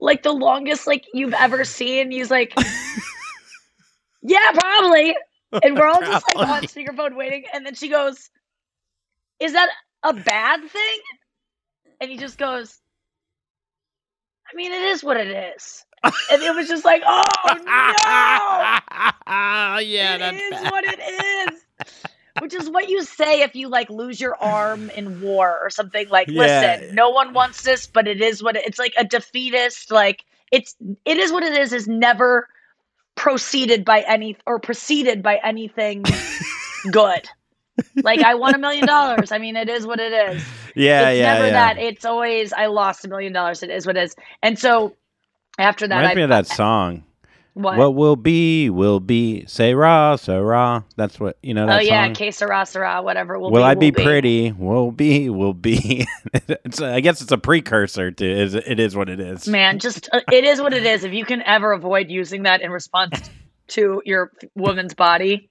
like the longest like you've ever seen. He's like yeah probably. And we're all just like on speakerphone waiting. And then she goes is that a bad thing? And he just goes i mean it is what it is. And it was just like oh no. Yeah, it that's is bad. what it is which is what you say if you like lose your arm in war or something like Yeah. listen no one wants this but it is what it, it's like a defeatist like it's it is what it is is never proceeded by any or preceded by anything good like i won a million dollars i mean it is what it is Yeah, it's yeah, never yeah. that it's always i lost a million dollars it is what it is and so after that Reminds I, me of that song. What, What will be will be. Say rah, say rah. That's what you know. oh yeah song? que sera sera whatever will, will be, I be will pretty? Will be, will be. it's, I guess it's a precursor to is it is what it is. man just uh, it is what it is if you can ever avoid using that in response to your woman's body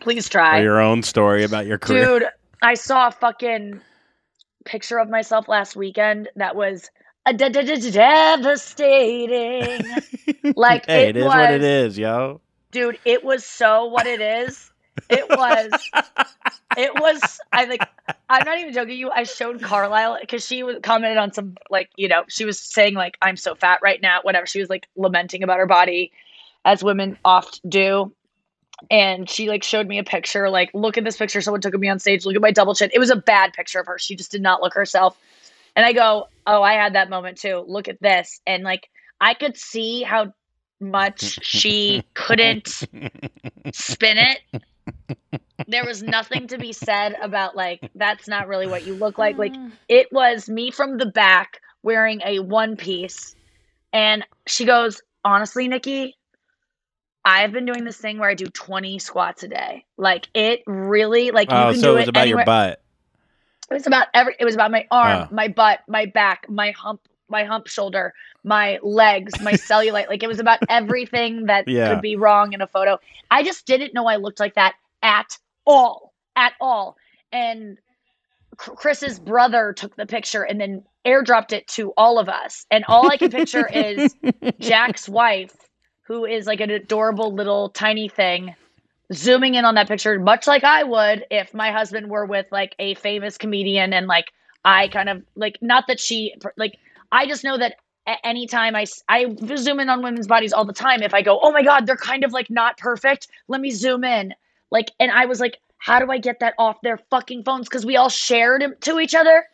please Or try your own story about your career. dude i saw a fucking picture of myself last weekend that was a de- de- de- devastating like hey, it it is what it is, yo. dude it was so what it is It was. It was. I like. I'm not even joking. You. I showed Carlisle because she was commented on some like you know she was saying like I'm so fat right now. Whatever. She was like lamenting about her body, as women oft do. And she like showed me a picture. Like, look at this picture. Someone took of me on stage. Look at my double chin. It was a bad picture of her. She just did not look herself. And I go, oh, I had that moment too. Look at this. And like, I could see how much she couldn't spin it. There was nothing to be said about like that's not really what you look like. Like mm. it was me from the back wearing a one piece and she goes, "Honestly, Nikki, I've been doing this thing where I do 20 squats a day. Like it really like Oh, you can so do it was it about anywhere. your butt. It was about every. It was about my arm, Oh. my butt, my back, my hump, my hump shoulder, my legs, my cellulite. Like it was about everything that Yeah. could be wrong in a photo. I just didn't know I looked like that at all, at all. And Chris's brother took the picture and then airdropped it to all of us. And all I can picture is Jack's wife, who is like an adorable little tiny thing, zooming in on that picture, much like I would if my husband were with like a famous comedian and like I kind of like, not that she, like, I just know that a- I, I zoom in on women's bodies all the time, if I go, oh my God, they're kind of like not perfect, let me zoom in. Like, and I was like, how do I get that off their fucking phones? Because we all shared to each other.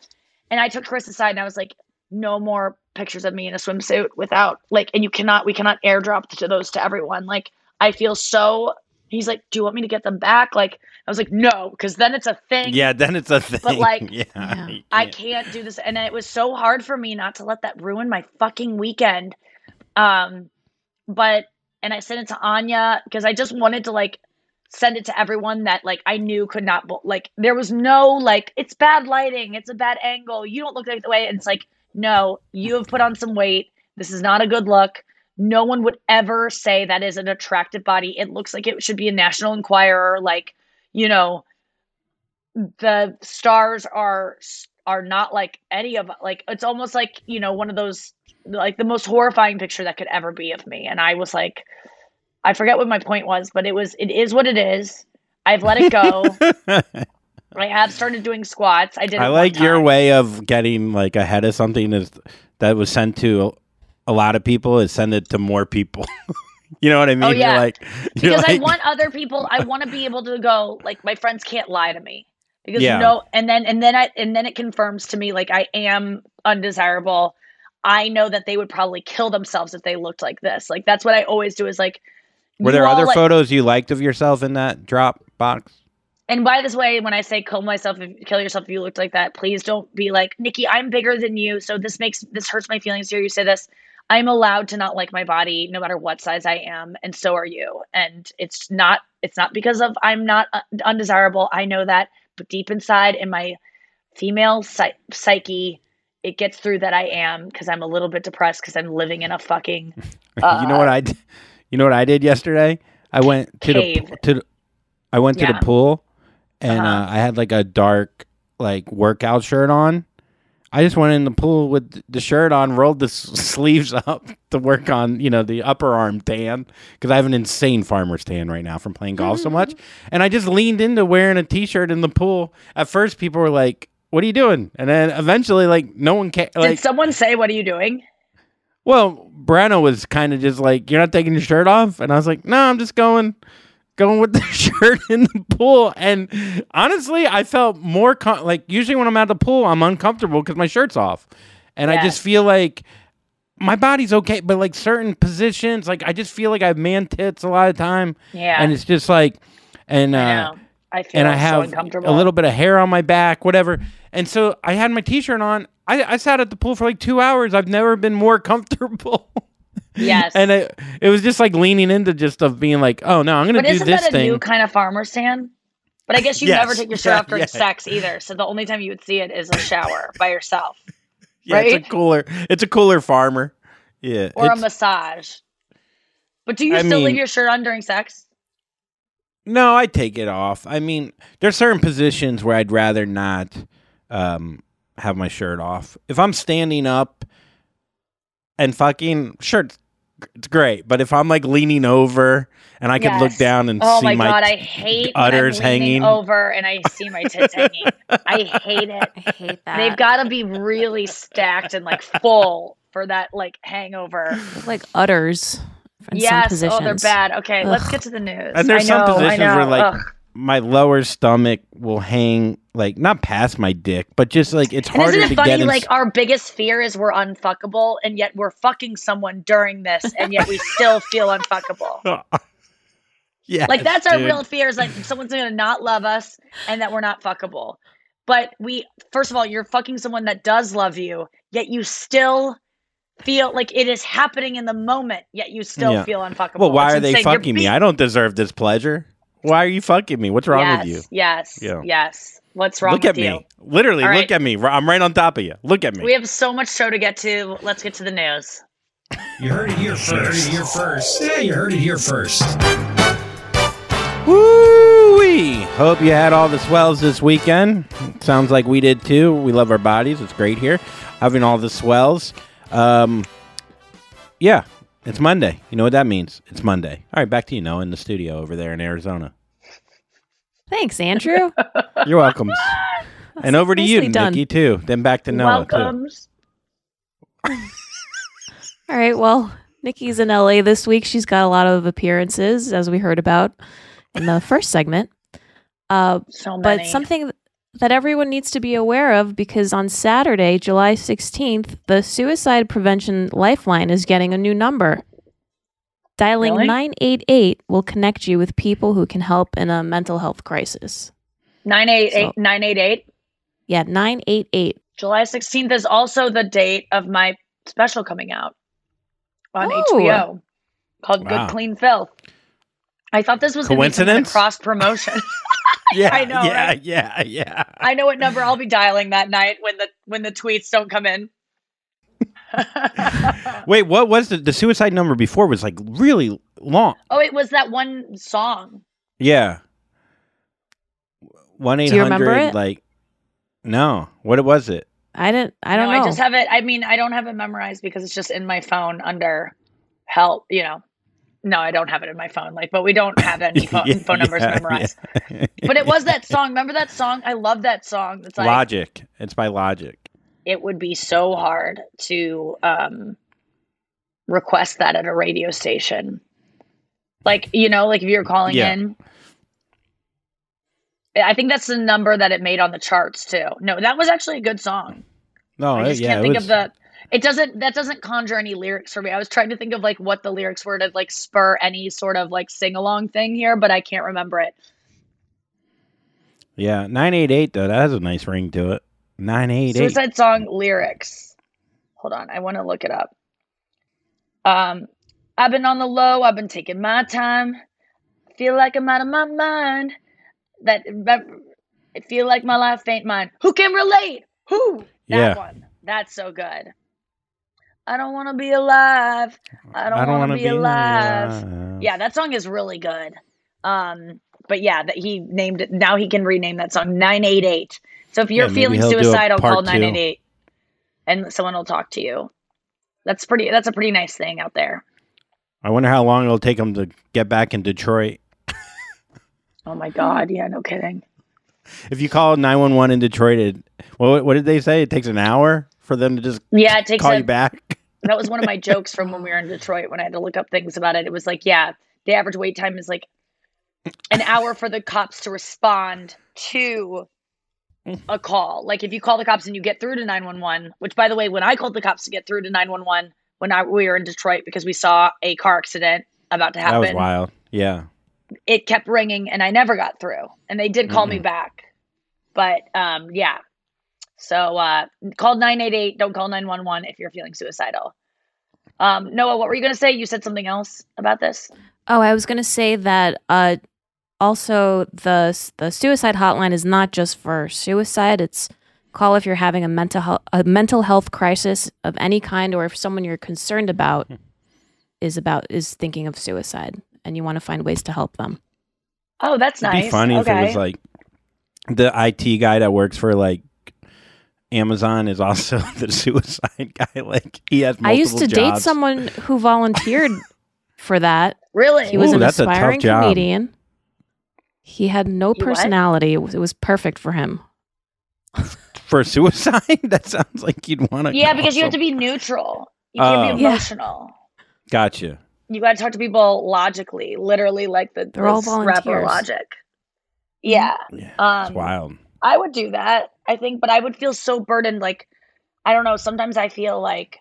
And I took Chris aside and I was like, no more pictures of me in a swimsuit without like, and you cannot, we cannot airdrop to those to everyone. Like, I feel so. He's like, do you want me to get them back? Like, I was like, no, because then it's a thing. Yeah, then it's a thing. But like, yeah. I can't do this, and it was so hard for me not to let that ruin my fucking weekend. Um, but and I sent it to Anya because I just wanted to like send it to everyone that like I knew could not like there was no like it's bad lighting, it's a bad angle, you don't look like the way. And it's like no, you have put on some weight. This is not a good look. No one would ever say that is an attractive body. It looks like it should be a National Enquirer, like you know the stars are are not like any of like it's almost like you know one of those like the most horrifying picture that could ever be of me. And i was like i forget what my point was but it was it is what it is. I've let it go. I have started doing squats. I did I like your way of getting like ahead of something is that was sent to a lot of people is send it to more people. you know what I oh, mean? Oh, You're yeah. like you're because i want other people i want to be able to go like my friends can't lie to me because Yeah. no and then and then i and then it confirms to me like i am undesirable i know that they would probably kill themselves if they looked like this like that's what i always do is like Were there other like- photos you liked of yourself in that drop box? and by this way when i say kill myself if kill yourself if you looked like that please don't be like nikki i'm bigger than you so this makes this hurts my feelings to hear you say this i'm allowed to not like my body no matter what size i am and so are you and it's not it's not because of i'm not uh, undesirable i know that but deep inside in my female psy- psyche it gets through that i am because i'm a little bit depressed because i'm living in a fucking uh, you know what I d- you know what I did yesterday? I went to Cave. the to the- I went to Yeah. the pool and Uh-huh. uh, I had like a dark like workout shirt on. I just went in the pool with the shirt on, rolled the s- sleeves up to work on, you know, the upper arm tan because I have an insane farmer's tan right now from playing golf so much. Mm-hmm. And I just leaned into wearing a t-shirt in the pool. At first, people were like, "What are you doing?" And then eventually, like, no one cared. did Like, someone say what are you doing well, Brano was kind of just like, "You're not taking your shirt off," and I was like, "No, I'm just going, going with the shirt in the pool." And honestly, I felt more com- like usually when I'm at the pool, I'm uncomfortable because my shirt's off, and I just feel like my body's okay, but like certain positions, like I just feel like I have man tits a lot of time, Yeah. and it's just like, and uh, I. I feel and I have uncomfortable. a little bit of hair on my back, whatever. And so I had my t-shirt on. I, I sat at the pool for like two hours. I've never been more comfortable. Yes. and it, it was just like leaning into just of being like, oh no, I'm gonna But do isn't this that a thing. new kind of farmer stand? But I guess you Yes. never take your shirt Yeah, off during yeah. sex either. So the only time you would see it is a shower by yourself yeah, right? it's a cooler. It's a cooler farmer. Yeah, or a massage. But do you I still leave your shirt on during sex? No, I take it off. I mean, there's certain positions where I'd rather not um, have my shirt off. If I'm standing up and fucking shirt it's great. But if I'm like leaning over and I can look down and oh see my, my god, I hate when udders hanging. over and I see my tits hanging. I hate it. I hate that. They've got to be really stacked and like full for that like hangover. like udders in some yes. positions. Oh, they're bad. Okay, let's get to the news. And there's I know, some I positions where know. like Ugh. My lower stomach will hang like not past my dick, but just like it's And harder isn't it funny? Like our biggest fear is we're unfuckable, and yet we're fucking someone during this, and yet we still feel unfuckable. yeah, Like that's our real fear is like someone's gonna not love us, and that we're not fuckable. But we, first of all, you're fucking someone that does love you, yet you still feel like it is happening in the moment, yet you still Yeah. feel unfuckable. Well, why It's are they insane. You're fucking me? I don't deserve this pleasure. Why are you fucking me? What's wrong yes, with you? Yes, Yeah. yes. What's wrong with you? Look at with me. Literally, All look at me. I'm right on top of you. Look at me. We have so much show to get to. Let's get to the news. You heard it here first. You heard it here first. Yeah, you heard it here first. Woo wee! Hope you had all the swells this weekend. Sounds like we did too. We love our bodies. It's great here, having all the swells. Um, yeah, it's Monday. You know what that means? It's Monday. All right, back to you, Noah, in the studio over there in Arizona. Thanks, Andrew. You're welcome. and over to you, nicely done. Nikki, too. Then back to Noah, too. All right. Well, Nikki's in LA this week. She's got a lot of appearances, as we heard about in the first segment. Uh, So but something that everyone needs to be aware of because on Saturday, July 16th, the Suicide Prevention Lifeline is getting a new number. Dialing Really? 988 will connect you with people who can help in a mental health crisis. 988 988. Yeah, 988. July 16th is also the date of my special coming out on Oh. HBO called Wow. Good Clean Filth. I thought this was going to be some kind of Coincidence? cross promotion. Yeah, I know, yeah, right? yeah, yeah. I know what number I'll be dialing that night when the when the tweets don't come in. Wait, what was the, the suicide number before? Was like really long. Oh, it was that one song. Yeah. One eight you remember hundred. it? Like, no. What was it? I didn't I don't no, know. I just have it. I mean, I don't have it memorized because it's just in my phone under help. You know, no, I don't have it in my phone. Like, but we don't have any phone, Yeah, phone numbers yeah, memorized. yeah. But it was that song. Remember that song? I love that song. It's like Logic. It's by Logic. it would be so hard to um, request that at a radio station. Like, you know, like if you're calling Yeah. in. I think that's the number that it made on the charts too. No, that was actually a good song. No, I it- just yeah, can't think was, of the. It doesn't. That doesn't conjure any lyrics for me. I was trying to think of like what the lyrics were to like spur any sort of like sing along thing here, but I can't remember it. Yeah, nine eight eight though. That has a nice ring to it. Nine eight eight. Suicide song lyrics. Hold on, I want to look it up. Um, I've been on the low. I've been taking my time. Feel like I'm out of my mind. That, that I feel like my life ain't mine. Who can relate? Who? That Yeah. one. That's so good. I don't want to be alive. I don't, want wanna to be, alive. alive. Yeah, that song is really good. Um, but yeah, that he named it. Now he can rename that song 988. So if you're Yeah, feeling he'll do a suicidal, call part two. 988, and someone will talk to you. That's pretty. That's a pretty nice thing out there. I wonder how long it'll take him to get back in Detroit. Oh my god! Yeah, no kidding. If you call nine one one in Detroit, it, what what did they say? It takes an hour for them to just Yeah, it takes call a- you back. That was one of my jokes from when we were in Detroit when I had to look up things about it. It was like, yeah, the average wait time is like an hour for the cops to respond to a call. Like if you call the cops and you get through to 911, which by the way, when I called the cops to get through to 911 when I we were in Detroit because we saw a car accident about to happen. That was wild. Yeah. it kept ringing and I never got through. And they did call me Mm-mm. back. But um yeah. So uh call 988, don't call 911 if you're feeling suicidal. Um Noah, what were you going to say? You said something else about this? Oh, I was going to say that uh, also the the suicide hotline is not just for suicide. It's call if you're having a mental health, a mental health crisis of any kind, or if someone you're concerned about is about is thinking of suicide, and you want to find ways to help them. Oh, that's It'd nice. be funny okay. if it was like the IT guy that works for like Amazon is also the suicide guy. Like he has. I used to multiple date someone who volunteered for that. Really? He was Ooh, an that's a tough aspiring job. comedian. He had no He personality. It was, it was perfect for him. for suicide. that sounds like you'd want to. Yeah, because you have to be neutral. You can't Oh. be Yeah. emotional. Gotcha. You got to talk to people logically, literally, like the, They're all rapper volunteers. logic. Yeah, Yeah, Um, it's wild. I would do that. I think, but I would feel so burdened. Like, I don't know. Sometimes I feel like,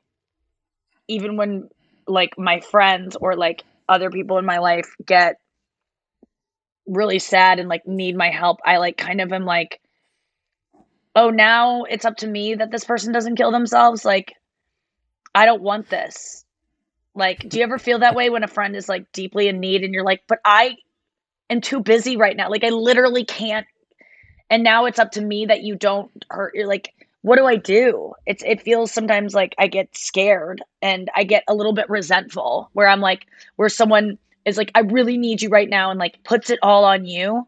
even when like my friends or like other people in my life get really sad and like need my help, I like kind of am like, oh, now it's up to me that this person doesn't kill themselves. Like, I don't want this. Like, do you ever feel that way when a friend is like deeply in need and you're like, but I am too busy right now. Like, I literally can't. And now it's up to me that you don't hurt. You're like, what do I do? It's it feels sometimes like I get scared and I get a little bit resentful where I'm like, where someone is like, I really need you right now and like puts it all on you.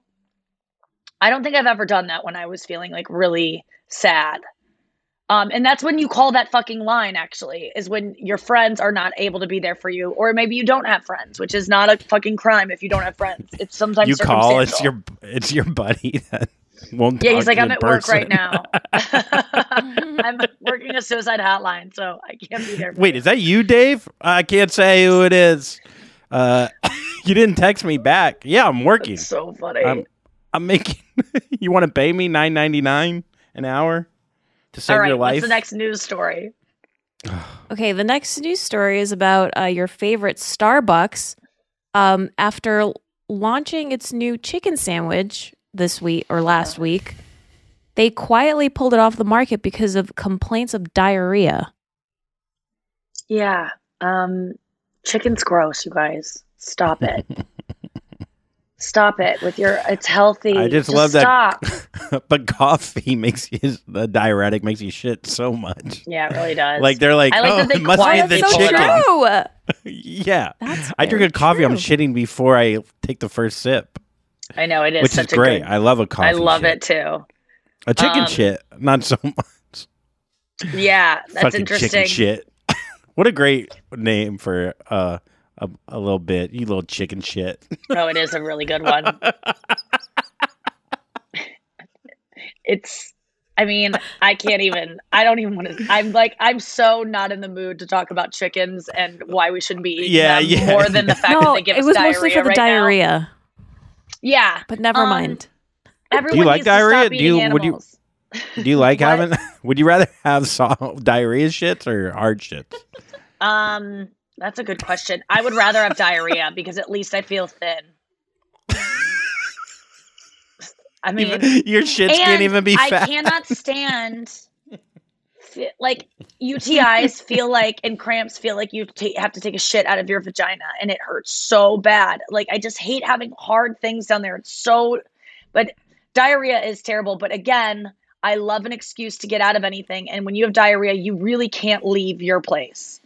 I don't think I've ever done that when I was feeling like really sad. Um, and that's when you call that fucking line, actually, is when your friends are not able to be there for you, or maybe you don't have friends, which is not a fucking crime if you don't have friends. It's sometimes You call it's your it's your buddy that won't. Yeah, he's like, I'm the at work right now. I'm working a suicide hotline, so I can't be there. Wait, you. is that you, Dave? I can't say who it is. Uh, you didn't text me back. Yeah, I'm working. That's so funny. I'm, I'm making. you want to pay me nine ninety nine an hour to save All right, your life? what's the next news story? Okay, the next news story is about uh, your favorite Starbucks. Um, after launching its new chicken sandwich this week or last week, they quietly pulled it off the market because of complaints of diarrhea. Yeah, um, chicken's gross, you guys. Stop it. Stop it with your. It's healthy. I just, love that. Stop. but coffee makes you the diuretic makes you shit so much. Yeah, it really does. Like they're like, I like oh, that they it must be the pull it chicken. True. yeah, That's I drink a coffee. I'm shitting before I take the first sip, I know it is which is such a great. good- I love a coffee. I love shit. it too. A chicken Um, shit, not so much. Yeah, that's Fucking interesting. chicken shit. what a great name for uh, a a little bit. You little chicken shit. Oh, it is a really good one. it's I mean, I can't even I don't even want to I'm like I'm so not in the mood to talk about chickens and why we shouldn't be eating Yeah, them yeah. more than the fact that they give it was diarrhea mostly for the right now. Diarrhea, Yeah. but never Um, mind. Everyone like needs diarrhea? Do eating you- would you- Do you like having? Would you rather have soft diarrhea shits or hard shits? Um that's a good question. I would rather have diarrhea because at least I feel thin. I mean, Your shits and can't even be I cannot stand fe- like UTIs feel like and cramps feel like you ta- have to take a shit out of your vagina and it hurts so bad. Like I just hate having hard things down there. It's so but diarrhea is terrible, but again, I love an excuse to get out of anything and when you have diarrhea, you really can't leave your place.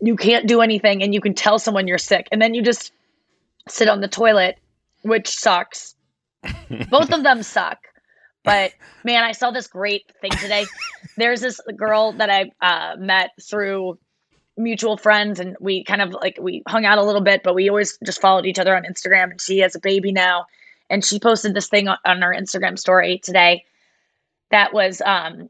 You can't do anything and you can tell someone you're sick and then you just sit on the toilet, which sucks. Both of them suck. But man, I saw this great thing today. There's this girl that I uh, met through mutual friends, and we kind of like we hung out a little bit, but we always just followed each other on Instagram. And she has a baby now, and she posted this thing on, on her Instagram story today that was, um,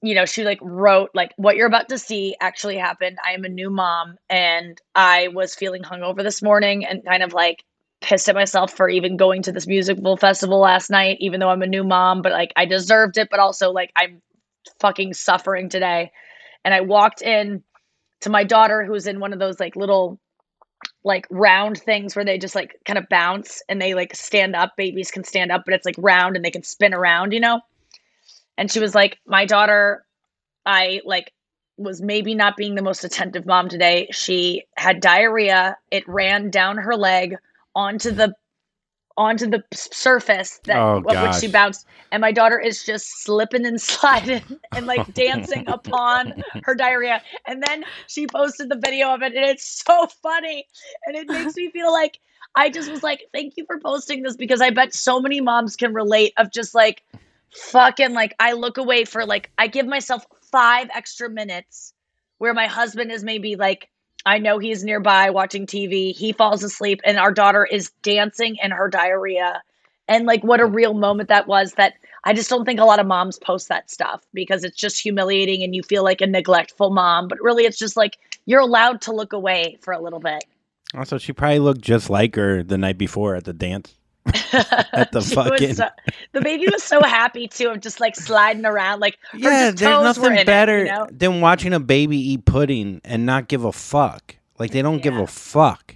you know, she like wrote like what you're about to see actually happened. I am a new mom, and I was feeling hungover this morning, and kind of like pissed at myself for even going to this musical festival last night, even though I'm a new mom, but like I deserved it, but also like I'm fucking suffering today. And I walked in to my daughter who's in one of those like little like round things where they just like kind of bounce and they like stand up. Babies can stand up, but it's like round and they can spin around, you know? And she was like, My daughter, I like was maybe not being the most attentive mom today. She had diarrhea. It ran down her leg onto the onto the surface that Oh, of which she bounced. And my daughter is just slipping and sliding and like dancing upon her diarrhea. And then she posted the video of it and it's so funny. And it makes me feel like I just was like thank you for posting this because I bet so many moms can relate of just like fucking like I look away for like I give myself five extra minutes where my husband is maybe like I know he's nearby watching TV. He falls asleep and our daughter is dancing in her diarrhea. And like what a mm-hmm. real moment that was that I just don't think a lot of moms post that stuff because it's just humiliating and you feel like a neglectful mom. But really it's just like you're allowed to look away for a little bit. Also, she probably looked just like her the night before at the dance. at the fucking so- the baby was so happy too of just like sliding around like her yeah. just There's nothing in better it, you know? than watching a baby eat pudding and not give a fuck. Like they don't give a fuck.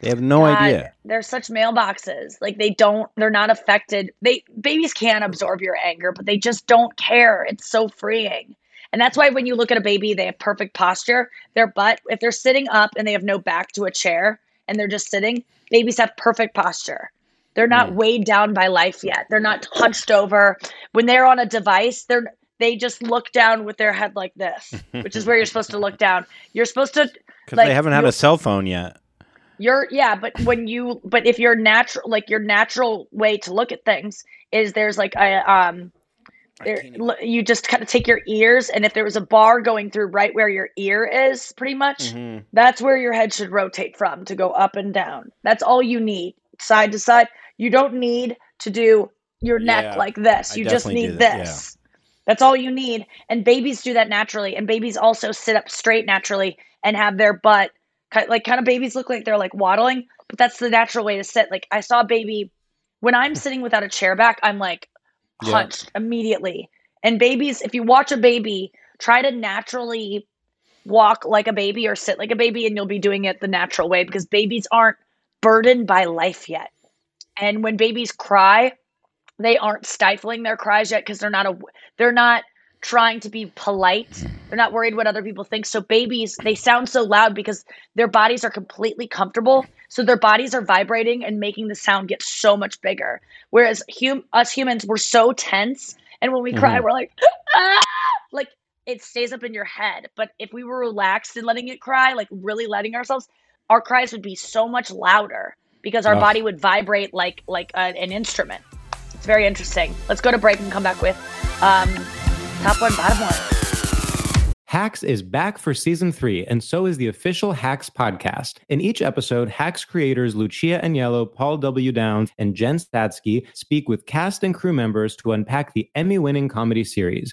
They have no God, idea. They're such mailboxes. Like they don't they're not affected. They babies can absorb your anger, but they just don't care. It's so freeing. And that's why when you look at a baby, they have perfect posture. Their butt, if they're sitting up and they have no back to a chair and they're just sitting, babies have perfect posture. They're not weighed down by life yet. They're not hunched over. When they're on a device, they're they just look down with their head like this, which is where you're supposed to look down. You're supposed to Because like they haven't had a cell phone yet. you're yeah, but when you but if your natural like your natural way to look at things is there's like a um there you just kind of take your ears and if there was a bar going through right where your ear is pretty much Mm-hmm. that's where your head should rotate from to go up and down. That's all you need. Side to side. You don't need to do your neck Yeah, like this. You just need that, this. That's all you need. And babies do that naturally. And babies also sit up straight naturally and have their butt like kind of babies look like they're like waddling, but that's the natural way to sit. Like I saw a baby when I'm sitting without a chair back, I'm like Yeah. hunched immediately. And babies, if you watch a baby, try to naturally walk like a baby or sit like a baby and you'll be doing it the natural way because babies aren't burdened by life yet. And when babies cry, they aren't stifling their cries yet because they're not a they're not trying to be polite. They're not worried what other people think. So babies, they sound so loud because their bodies are completely comfortable. So their bodies are vibrating and making the sound get so much bigger. Whereas hum- us humans, we're so tense, and when we cry, Mhm. we're like, ah! like it stays up in your head. But if we were relaxed and letting it cry, like really letting ourselves, our cries would be so much louder because our Ugh. body would vibrate like like a, an instrument. It's very interesting. Let's go to break and come back with um, top one, bottom one. Hacks is back for season three, and so is the official Hacks podcast. In each episode, Hacks creators Lucia Aniello, Paul W. Downs, and Jen Statsky speak with cast and crew members to unpack the Emmy winning comedy series.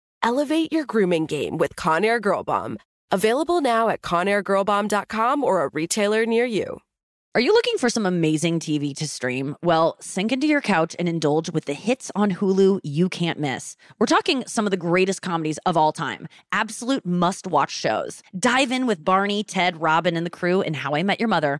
Elevate your grooming game with Conair Girl Bomb. Available now at ConairGirlBomb.com or a retailer near you. Are you looking for some amazing TV to stream? Well, sink into your couch and indulge with the hits on Hulu you can't miss. We're talking some of the greatest comedies of all time, absolute must watch shows. Dive in with Barney, Ted, Robin, and the crew in How I Met Your Mother.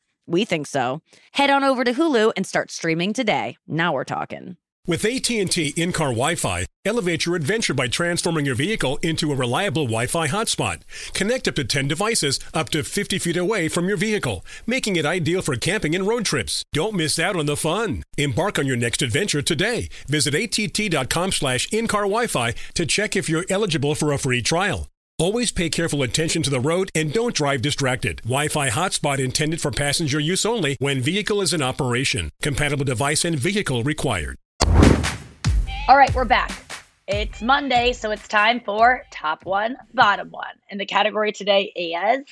We think so. Head on over to Hulu and start streaming today. Now we're talking. With AT&T in-car Wi-Fi, elevate your adventure by transforming your vehicle into a reliable Wi-Fi hotspot. Connect up to 10 devices up to 50 feet away from your vehicle, making it ideal for camping and road trips. Don't miss out on the fun. Embark on your next adventure today. Visit att.com slash in-car Wi-Fi to check if you're eligible for a free trial. Always pay careful attention to the road and don't drive distracted. Wi-Fi hotspot intended for passenger use only when vehicle is in operation. Compatible device and vehicle required. All right, we're back. It's Monday, so it's time for top one, bottom one. And the category today is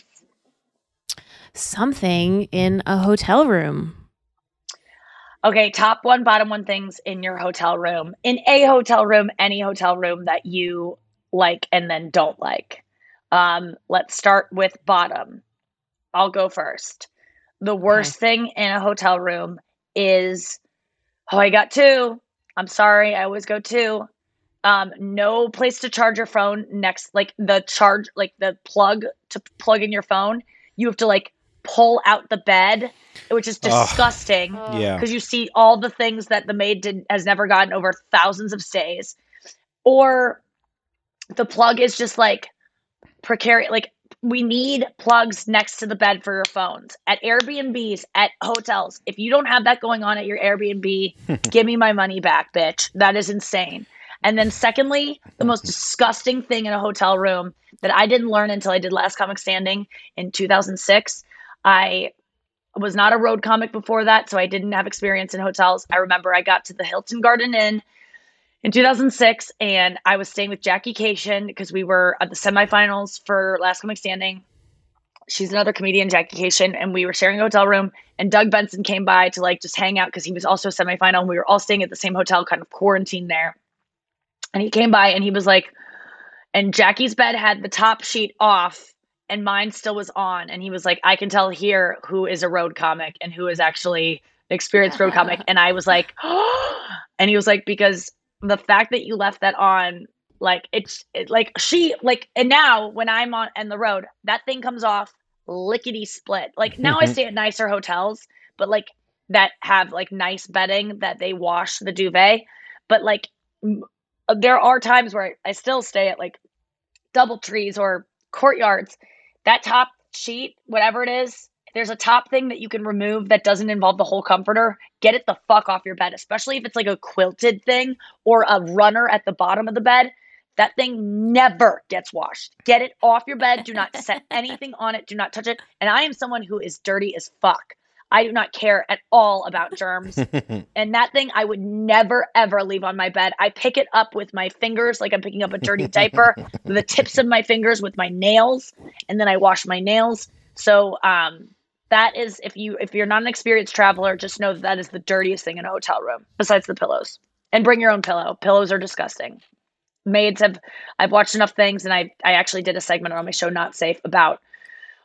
Something in a hotel room. okay, top one, bottom one things in your hotel room. In a hotel room, any hotel room that you like and then don't like. Um, let's start with bottom. I'll go first. The worst thing in a hotel room is oh, I got two. I'm sorry, I always go two. Um, no place to charge your phone next, like the charge, like the plug to plug in your phone. You have to like pull out the bed, which is Ugh. disgusting. Yeah. because you see all the things that the maid did has never gotten over thousands of stays, or the plug is just like precarious. Like we need plugs next to the bed for your phones at Airbnbs, at hotels. If you don't have that going on at your Airbnb, give me my money back, bitch. That is insane. And then, secondly, the most disgusting thing in a hotel room that I didn't learn until I did Last Comic Standing in 2006. I was not a road comic before that, so I didn't have experience in hotels. I remember I got to the Hilton Garden Inn in 2006 and I was staying with Jackie Kashian because we were at the semifinals for Last Comic Standing. She's another comedian, Jackie Kashian, and we were sharing a hotel room. And Doug Benson came by to like just hang out because he was also a semifinal. And we were all staying at the same hotel, kind of quarantined there. And he came by and he was like, and Jackie's bed had the top sheet off and mine still was on. And he was like, I can tell here who is a road comic and who is actually an experienced road comic. And I was like, and he was like, because the fact that you left that on, like it's it, like she like, and now when I'm on and the road, that thing comes off lickety split. Like now I stay at nicer hotels, but like that have like nice bedding that they wash the duvet. But like m- there are times where I still stay at like double trees or courtyards. That top sheet, whatever it is, there's a top thing that you can remove that doesn't involve the whole comforter, get it the fuck off your bed, especially if it's like a quilted thing or a runner at the bottom of the bed. That thing never gets washed. Get it off your bed. Do not set anything on it. Do not touch it. And I am someone who is dirty as fuck. I do not care at all about germs. and that thing I would never ever leave on my bed. I pick it up with my fingers like I'm picking up a dirty diaper, the tips of my fingers with my nails, and then I wash my nails. So um that is if you if you're not an experienced traveler, just know that, that is the dirtiest thing in a hotel room besides the pillows. And bring your own pillow. Pillows are disgusting. Maids have I've watched enough things and I I actually did a segment on my show Not Safe about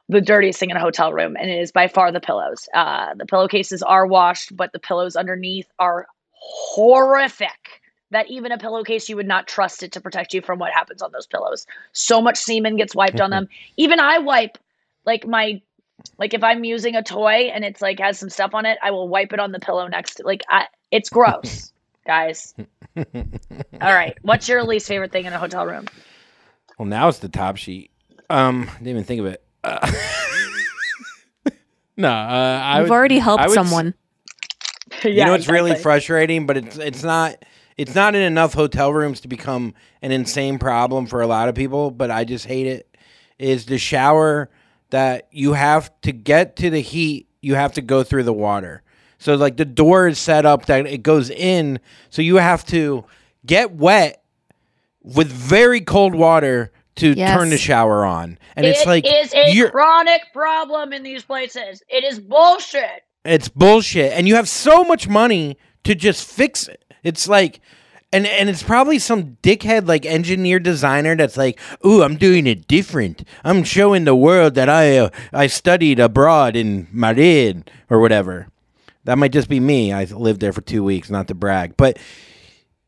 the dirtiest thing in a hotel room, and it is by far the pillows. Uh, the pillowcases are washed, but the pillows underneath are horrific. That even a pillowcase, you would not trust it to protect you from what happens on those pillows. So much semen gets wiped on them. Even I wipe, like my, like if I'm using a toy and it's like has some stuff on it, I will wipe it on the pillow next. To, like I, it's gross, guys. All right, what's your least favorite thing in a hotel room? Well, now it's the top sheet. Um, didn't even think of it. Uh, no, uh, I You've would- already helped I would s- someone. you know, it's really frustrating, but it's it's not it's not in enough hotel rooms to become an insane problem for a lot of people. But I just hate it. Is the shower that you have to get to the heat, you have to go through the water. So like the door is set up that it goes in, so you have to get wet with very cold water to Yes. turn the shower on. And it's like it is a you're chronic problem in these places. It is bullshit. it's bullshit. And you have so much money to just fix it. It's like and and it's probably some dickhead like engineer designer that's like, "Ooh, I'm doing it different. I'm showing the world that I uh, I studied abroad in Madrid or whatever." That might just be me. I lived there for 2 weeks, not to brag. But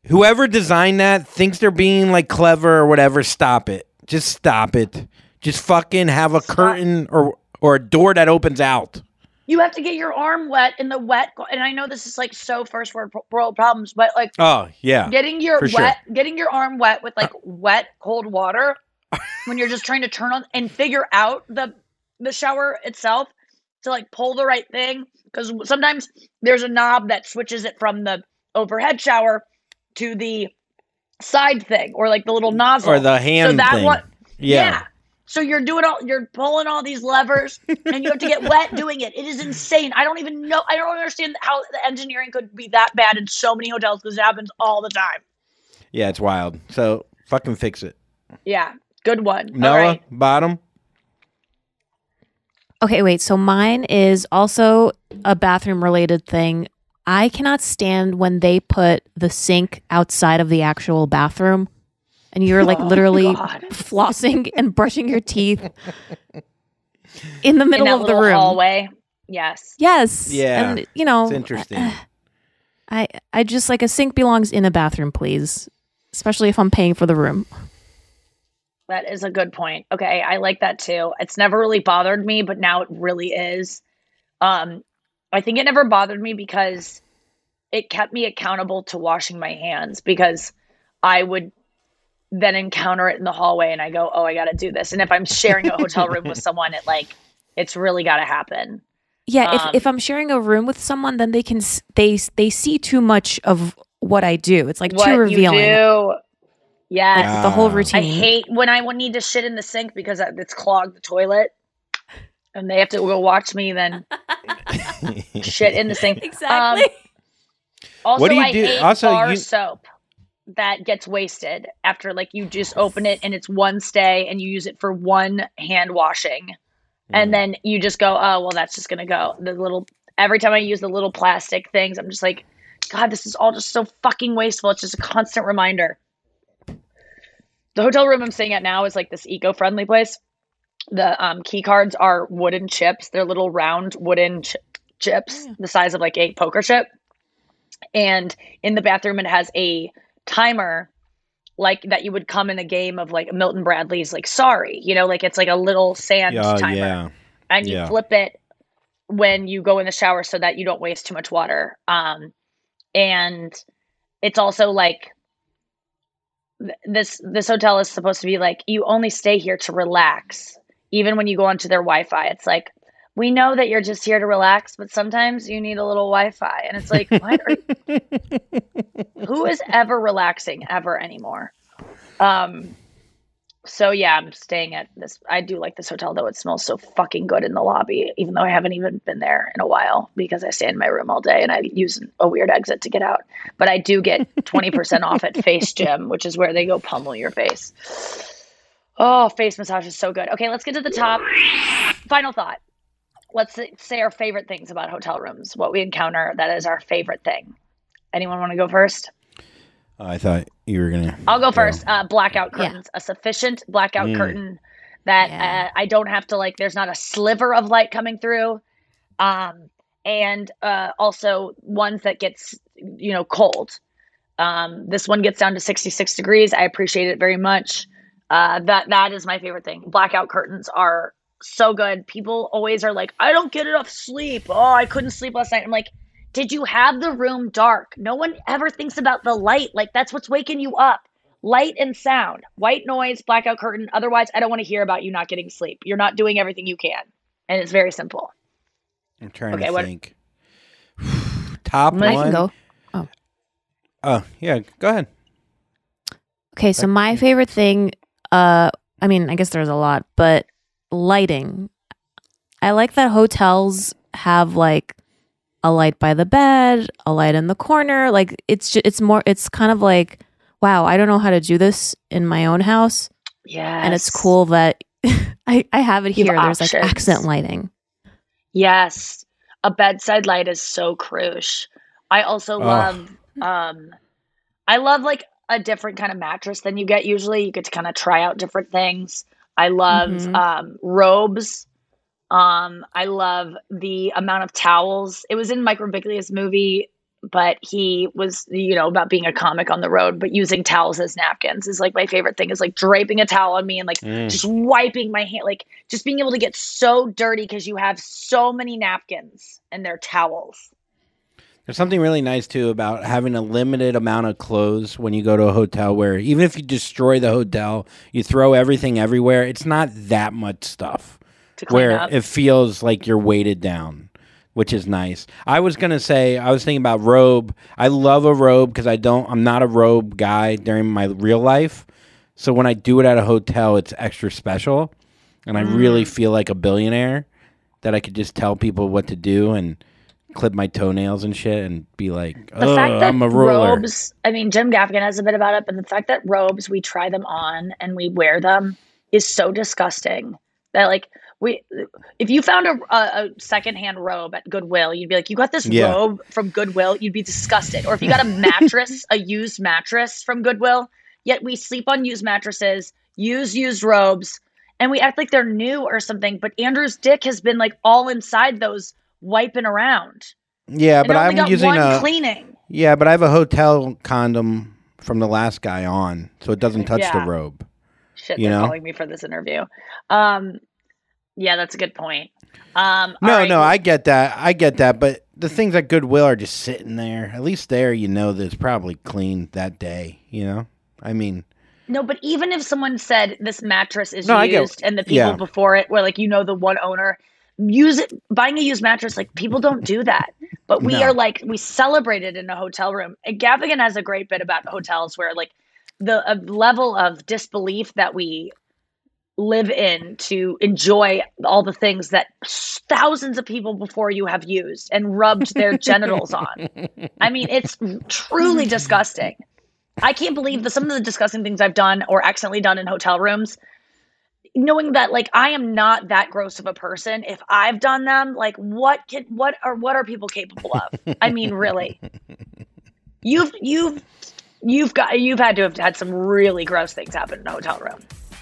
whoever designed that thinks they're being like clever or whatever, stop it. Just stop it. Just fucking have a curtain or or a door that opens out. You have to get your arm wet in the wet, and I know this is like so first world problems, but like Oh, yeah. getting your wet, sure. getting your arm wet with like uh, wet cold water when you're just trying to turn on and figure out the the shower itself to like pull the right thing because sometimes there's a knob that switches it from the overhead shower to the side thing or like the little nozzle Or the hand so that thing. one Yeah. So you're doing all you're pulling all these levers and you have to get wet doing it. It is insane. I don't even know I don't understand how the engineering could be that bad in so many hotels because it happens all the time. Yeah, it's wild. So fucking fix it. Yeah. Good one. Noah, All right. bottom. Okay, wait. So mine is also a bathroom related thing. I cannot stand when they put the sink outside of the actual bathroom and you're like Oh, literally God. flossing and brushing your teeth in the In middle that of the little room. hallway. Yes. Yes. Yeah, And you know, it's interesting. I I just like a sink belongs in a bathroom, please. Especially if I'm paying for the room. That is a good point. Okay, I like that too. It's never really bothered me, but now it really is. Um, I think it never bothered me because it kept me accountable to washing my hands because I would then encounter it in the hallway and I go, "Oh, I got to do this." And if I'm sharing a hotel room with someone, it like it's really got to happen. Yeah, Um, if if I'm sharing a room with someone, then they can they they see too much of what I do. It's like what too revealing. you do. Yes. Like, the whole routine. I hate when I need to shit in the sink because it's clogged the toilet, and they have to go watch me then shit in the sink. Exactly. Um, also, What do you I do- hate also, bar you- soap that gets wasted after like you just open it and it's one stay and you use it for one hand washing, and then you just go, oh well, that's just gonna go. The little every time I use the little plastic things, I'm just like, God, this is all just so fucking wasteful. It's just a constant reminder. The hotel room I'm staying at now is like this eco-friendly place. The um, key cards are wooden chips. They're little round wooden ch- chips, the size of like a poker chip. And in the bathroom, it has a timer, like that you would come in a game of like Milton Bradley's, like Sorry, you know, like it's like a little sand Oh, timer, yeah. and you Yeah. flip it when you go in the shower so that you don't waste too much water. Um, and it's also like th- this this hotel is supposed to be like you only stay here to relax even when you go onto their wi-fi it's like we know that you're just here to relax but sometimes you need a little wi-fi and it's like what are who is ever relaxing ever anymore? Um so yeah i'm staying at this i do like this hotel though it smells so fucking good in the lobby even though i haven't even been there in a while because i stay in my room all day and i use a weird exit to get out. But i do get 20% off at FaceGym which is where they go pummel your face. Oh face massage is so good. Okay let's get to the top. Final thought let's say- say our favorite things about hotel rooms what we encounter that is our favorite thing anyone want to go first I thought you were gonna. I'll go first. Uh, blackout curtains, a sufficient blackout Mm. curtain that uh, I don't have to like. There's not a sliver of light coming through, um, and uh, also ones that gets you know cold. Um, this one gets down to 66 degrees. I appreciate it very much. Uh, that that is my favorite thing. Blackout curtains are so good. People always are like, I don't get enough sleep. Oh, I couldn't sleep last night. I'm like, did you have the room dark? No one ever thinks about the light. Like that's what's waking you up. Light and sound, white noise, blackout curtain. Otherwise, I don't want to hear about you not getting sleep. You're not doing everything you can, and it's very simple. I'm trying Okay, to what- think. Top I one. go. Oh. Oh yeah, go ahead. Okay, so my favorite thing, uh, I mean, I guess there's a lot, but lighting. I like that hotels have like a light by the bed, a light in the corner. Like it's just, it's more it's kind of like wow, I don't know how to do this in my own house. Yeah. And it's cool that I, I have it here. have There's like accent lighting. Yes. A bedside light is so crucial. I also Oh. love um I love like a different kind of mattress than you get usually. You get to kind of try out different things. I love Mhm. um robes. Um I love the amount of towels. It was in Mike Birbiglia's movie, but he was you know about being a comic on the road, but using towels as napkins is like my favorite thing is like draping a towel on me and like Mm. just wiping my hand like just being able to get so dirty because you have so many napkins and they're towels. There's something really nice too about having a limited amount of clothes when you go to a hotel where even if you destroy the hotel, you throw everything everywhere, it's not that much stuff. Where up. it feels like you're weighted down, which is nice. I was going to say I was thinking about robe. I love a robe because I don't I'm not a robe guy during my real life. So when I do it at a hotel, it's extra special and I really Mm. feel like a billionaire that I could just tell people what to do and clip my toenails and shit and be like, oh, I'm a roller. robes, I mean, Jim Gaffigan has a bit about it, but the fact that robes, we try them on and we wear them is so disgusting that, like, we, if you found a, a, a secondhand robe at Goodwill, you'd be like, you got this Yeah. robe from Goodwill, you'd be disgusted. Or if you got a mattress, a used mattress from Goodwill, yet we sleep on used mattresses, use used robes, and we act like they're new or something. But Andrew's dick has been like all inside those wiping around. Yeah, And but I'm using one a cleaning. yeah, but I have a hotel condom from the last guy on, so it doesn't touch Yeah. the robe. Shit, You they're know? calling me for this interview. Um, yeah, that's a good point. Um, No, right, no, I get that. I get that, but the things at Goodwill are just sitting there. At least there, you know, that it's probably clean that day. You know, I mean, no, but even if someone said this mattress is No, used and the people yeah. before it were like, you know, the one owner use it, buying a used mattress, like people don't do that. But we No. are like, we celebrate it in a hotel room. And Gaffigan has a great bit about hotels where like the level of disbelief that we live in to enjoy all the things that thousands of people before you have used and rubbed their genitals on. I mean, it's truly disgusting. I can't believe the, some of the disgusting things I've done or accidentally done in hotel rooms. Knowing that, like, I am not that gross of a person. If I've done them, like, what can what are what are people capable of? I mean, really, you've you've you've got you've had to have had some really gross things happen in a hotel room.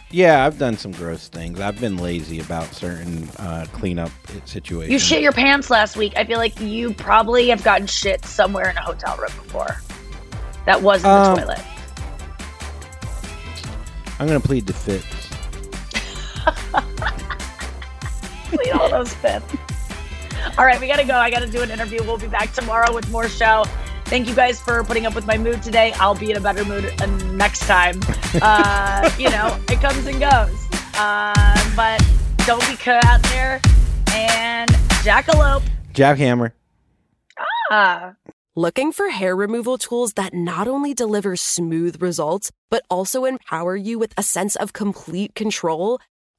yeah, I've done some gross things. I've been lazy about certain uh, cleanup situations. You shit your pants last week. I feel like you probably have gotten shit somewhere in a hotel room before. That wasn't Um, the toilet. I'm gonna plead the fifth. Leave all those fits. All right, we gotta go. I gotta do an interview. We'll be back tomorrow with more show. Thank you guys for putting up with my mood today. I'll be in a better mood uh, next time. Uh, you know, it comes and goes. Uh, but don't be cut out there and jackalope. Jackhammer. Ah. Looking for hair removal tools that not only deliver smooth results, but also empower you with a sense of complete control?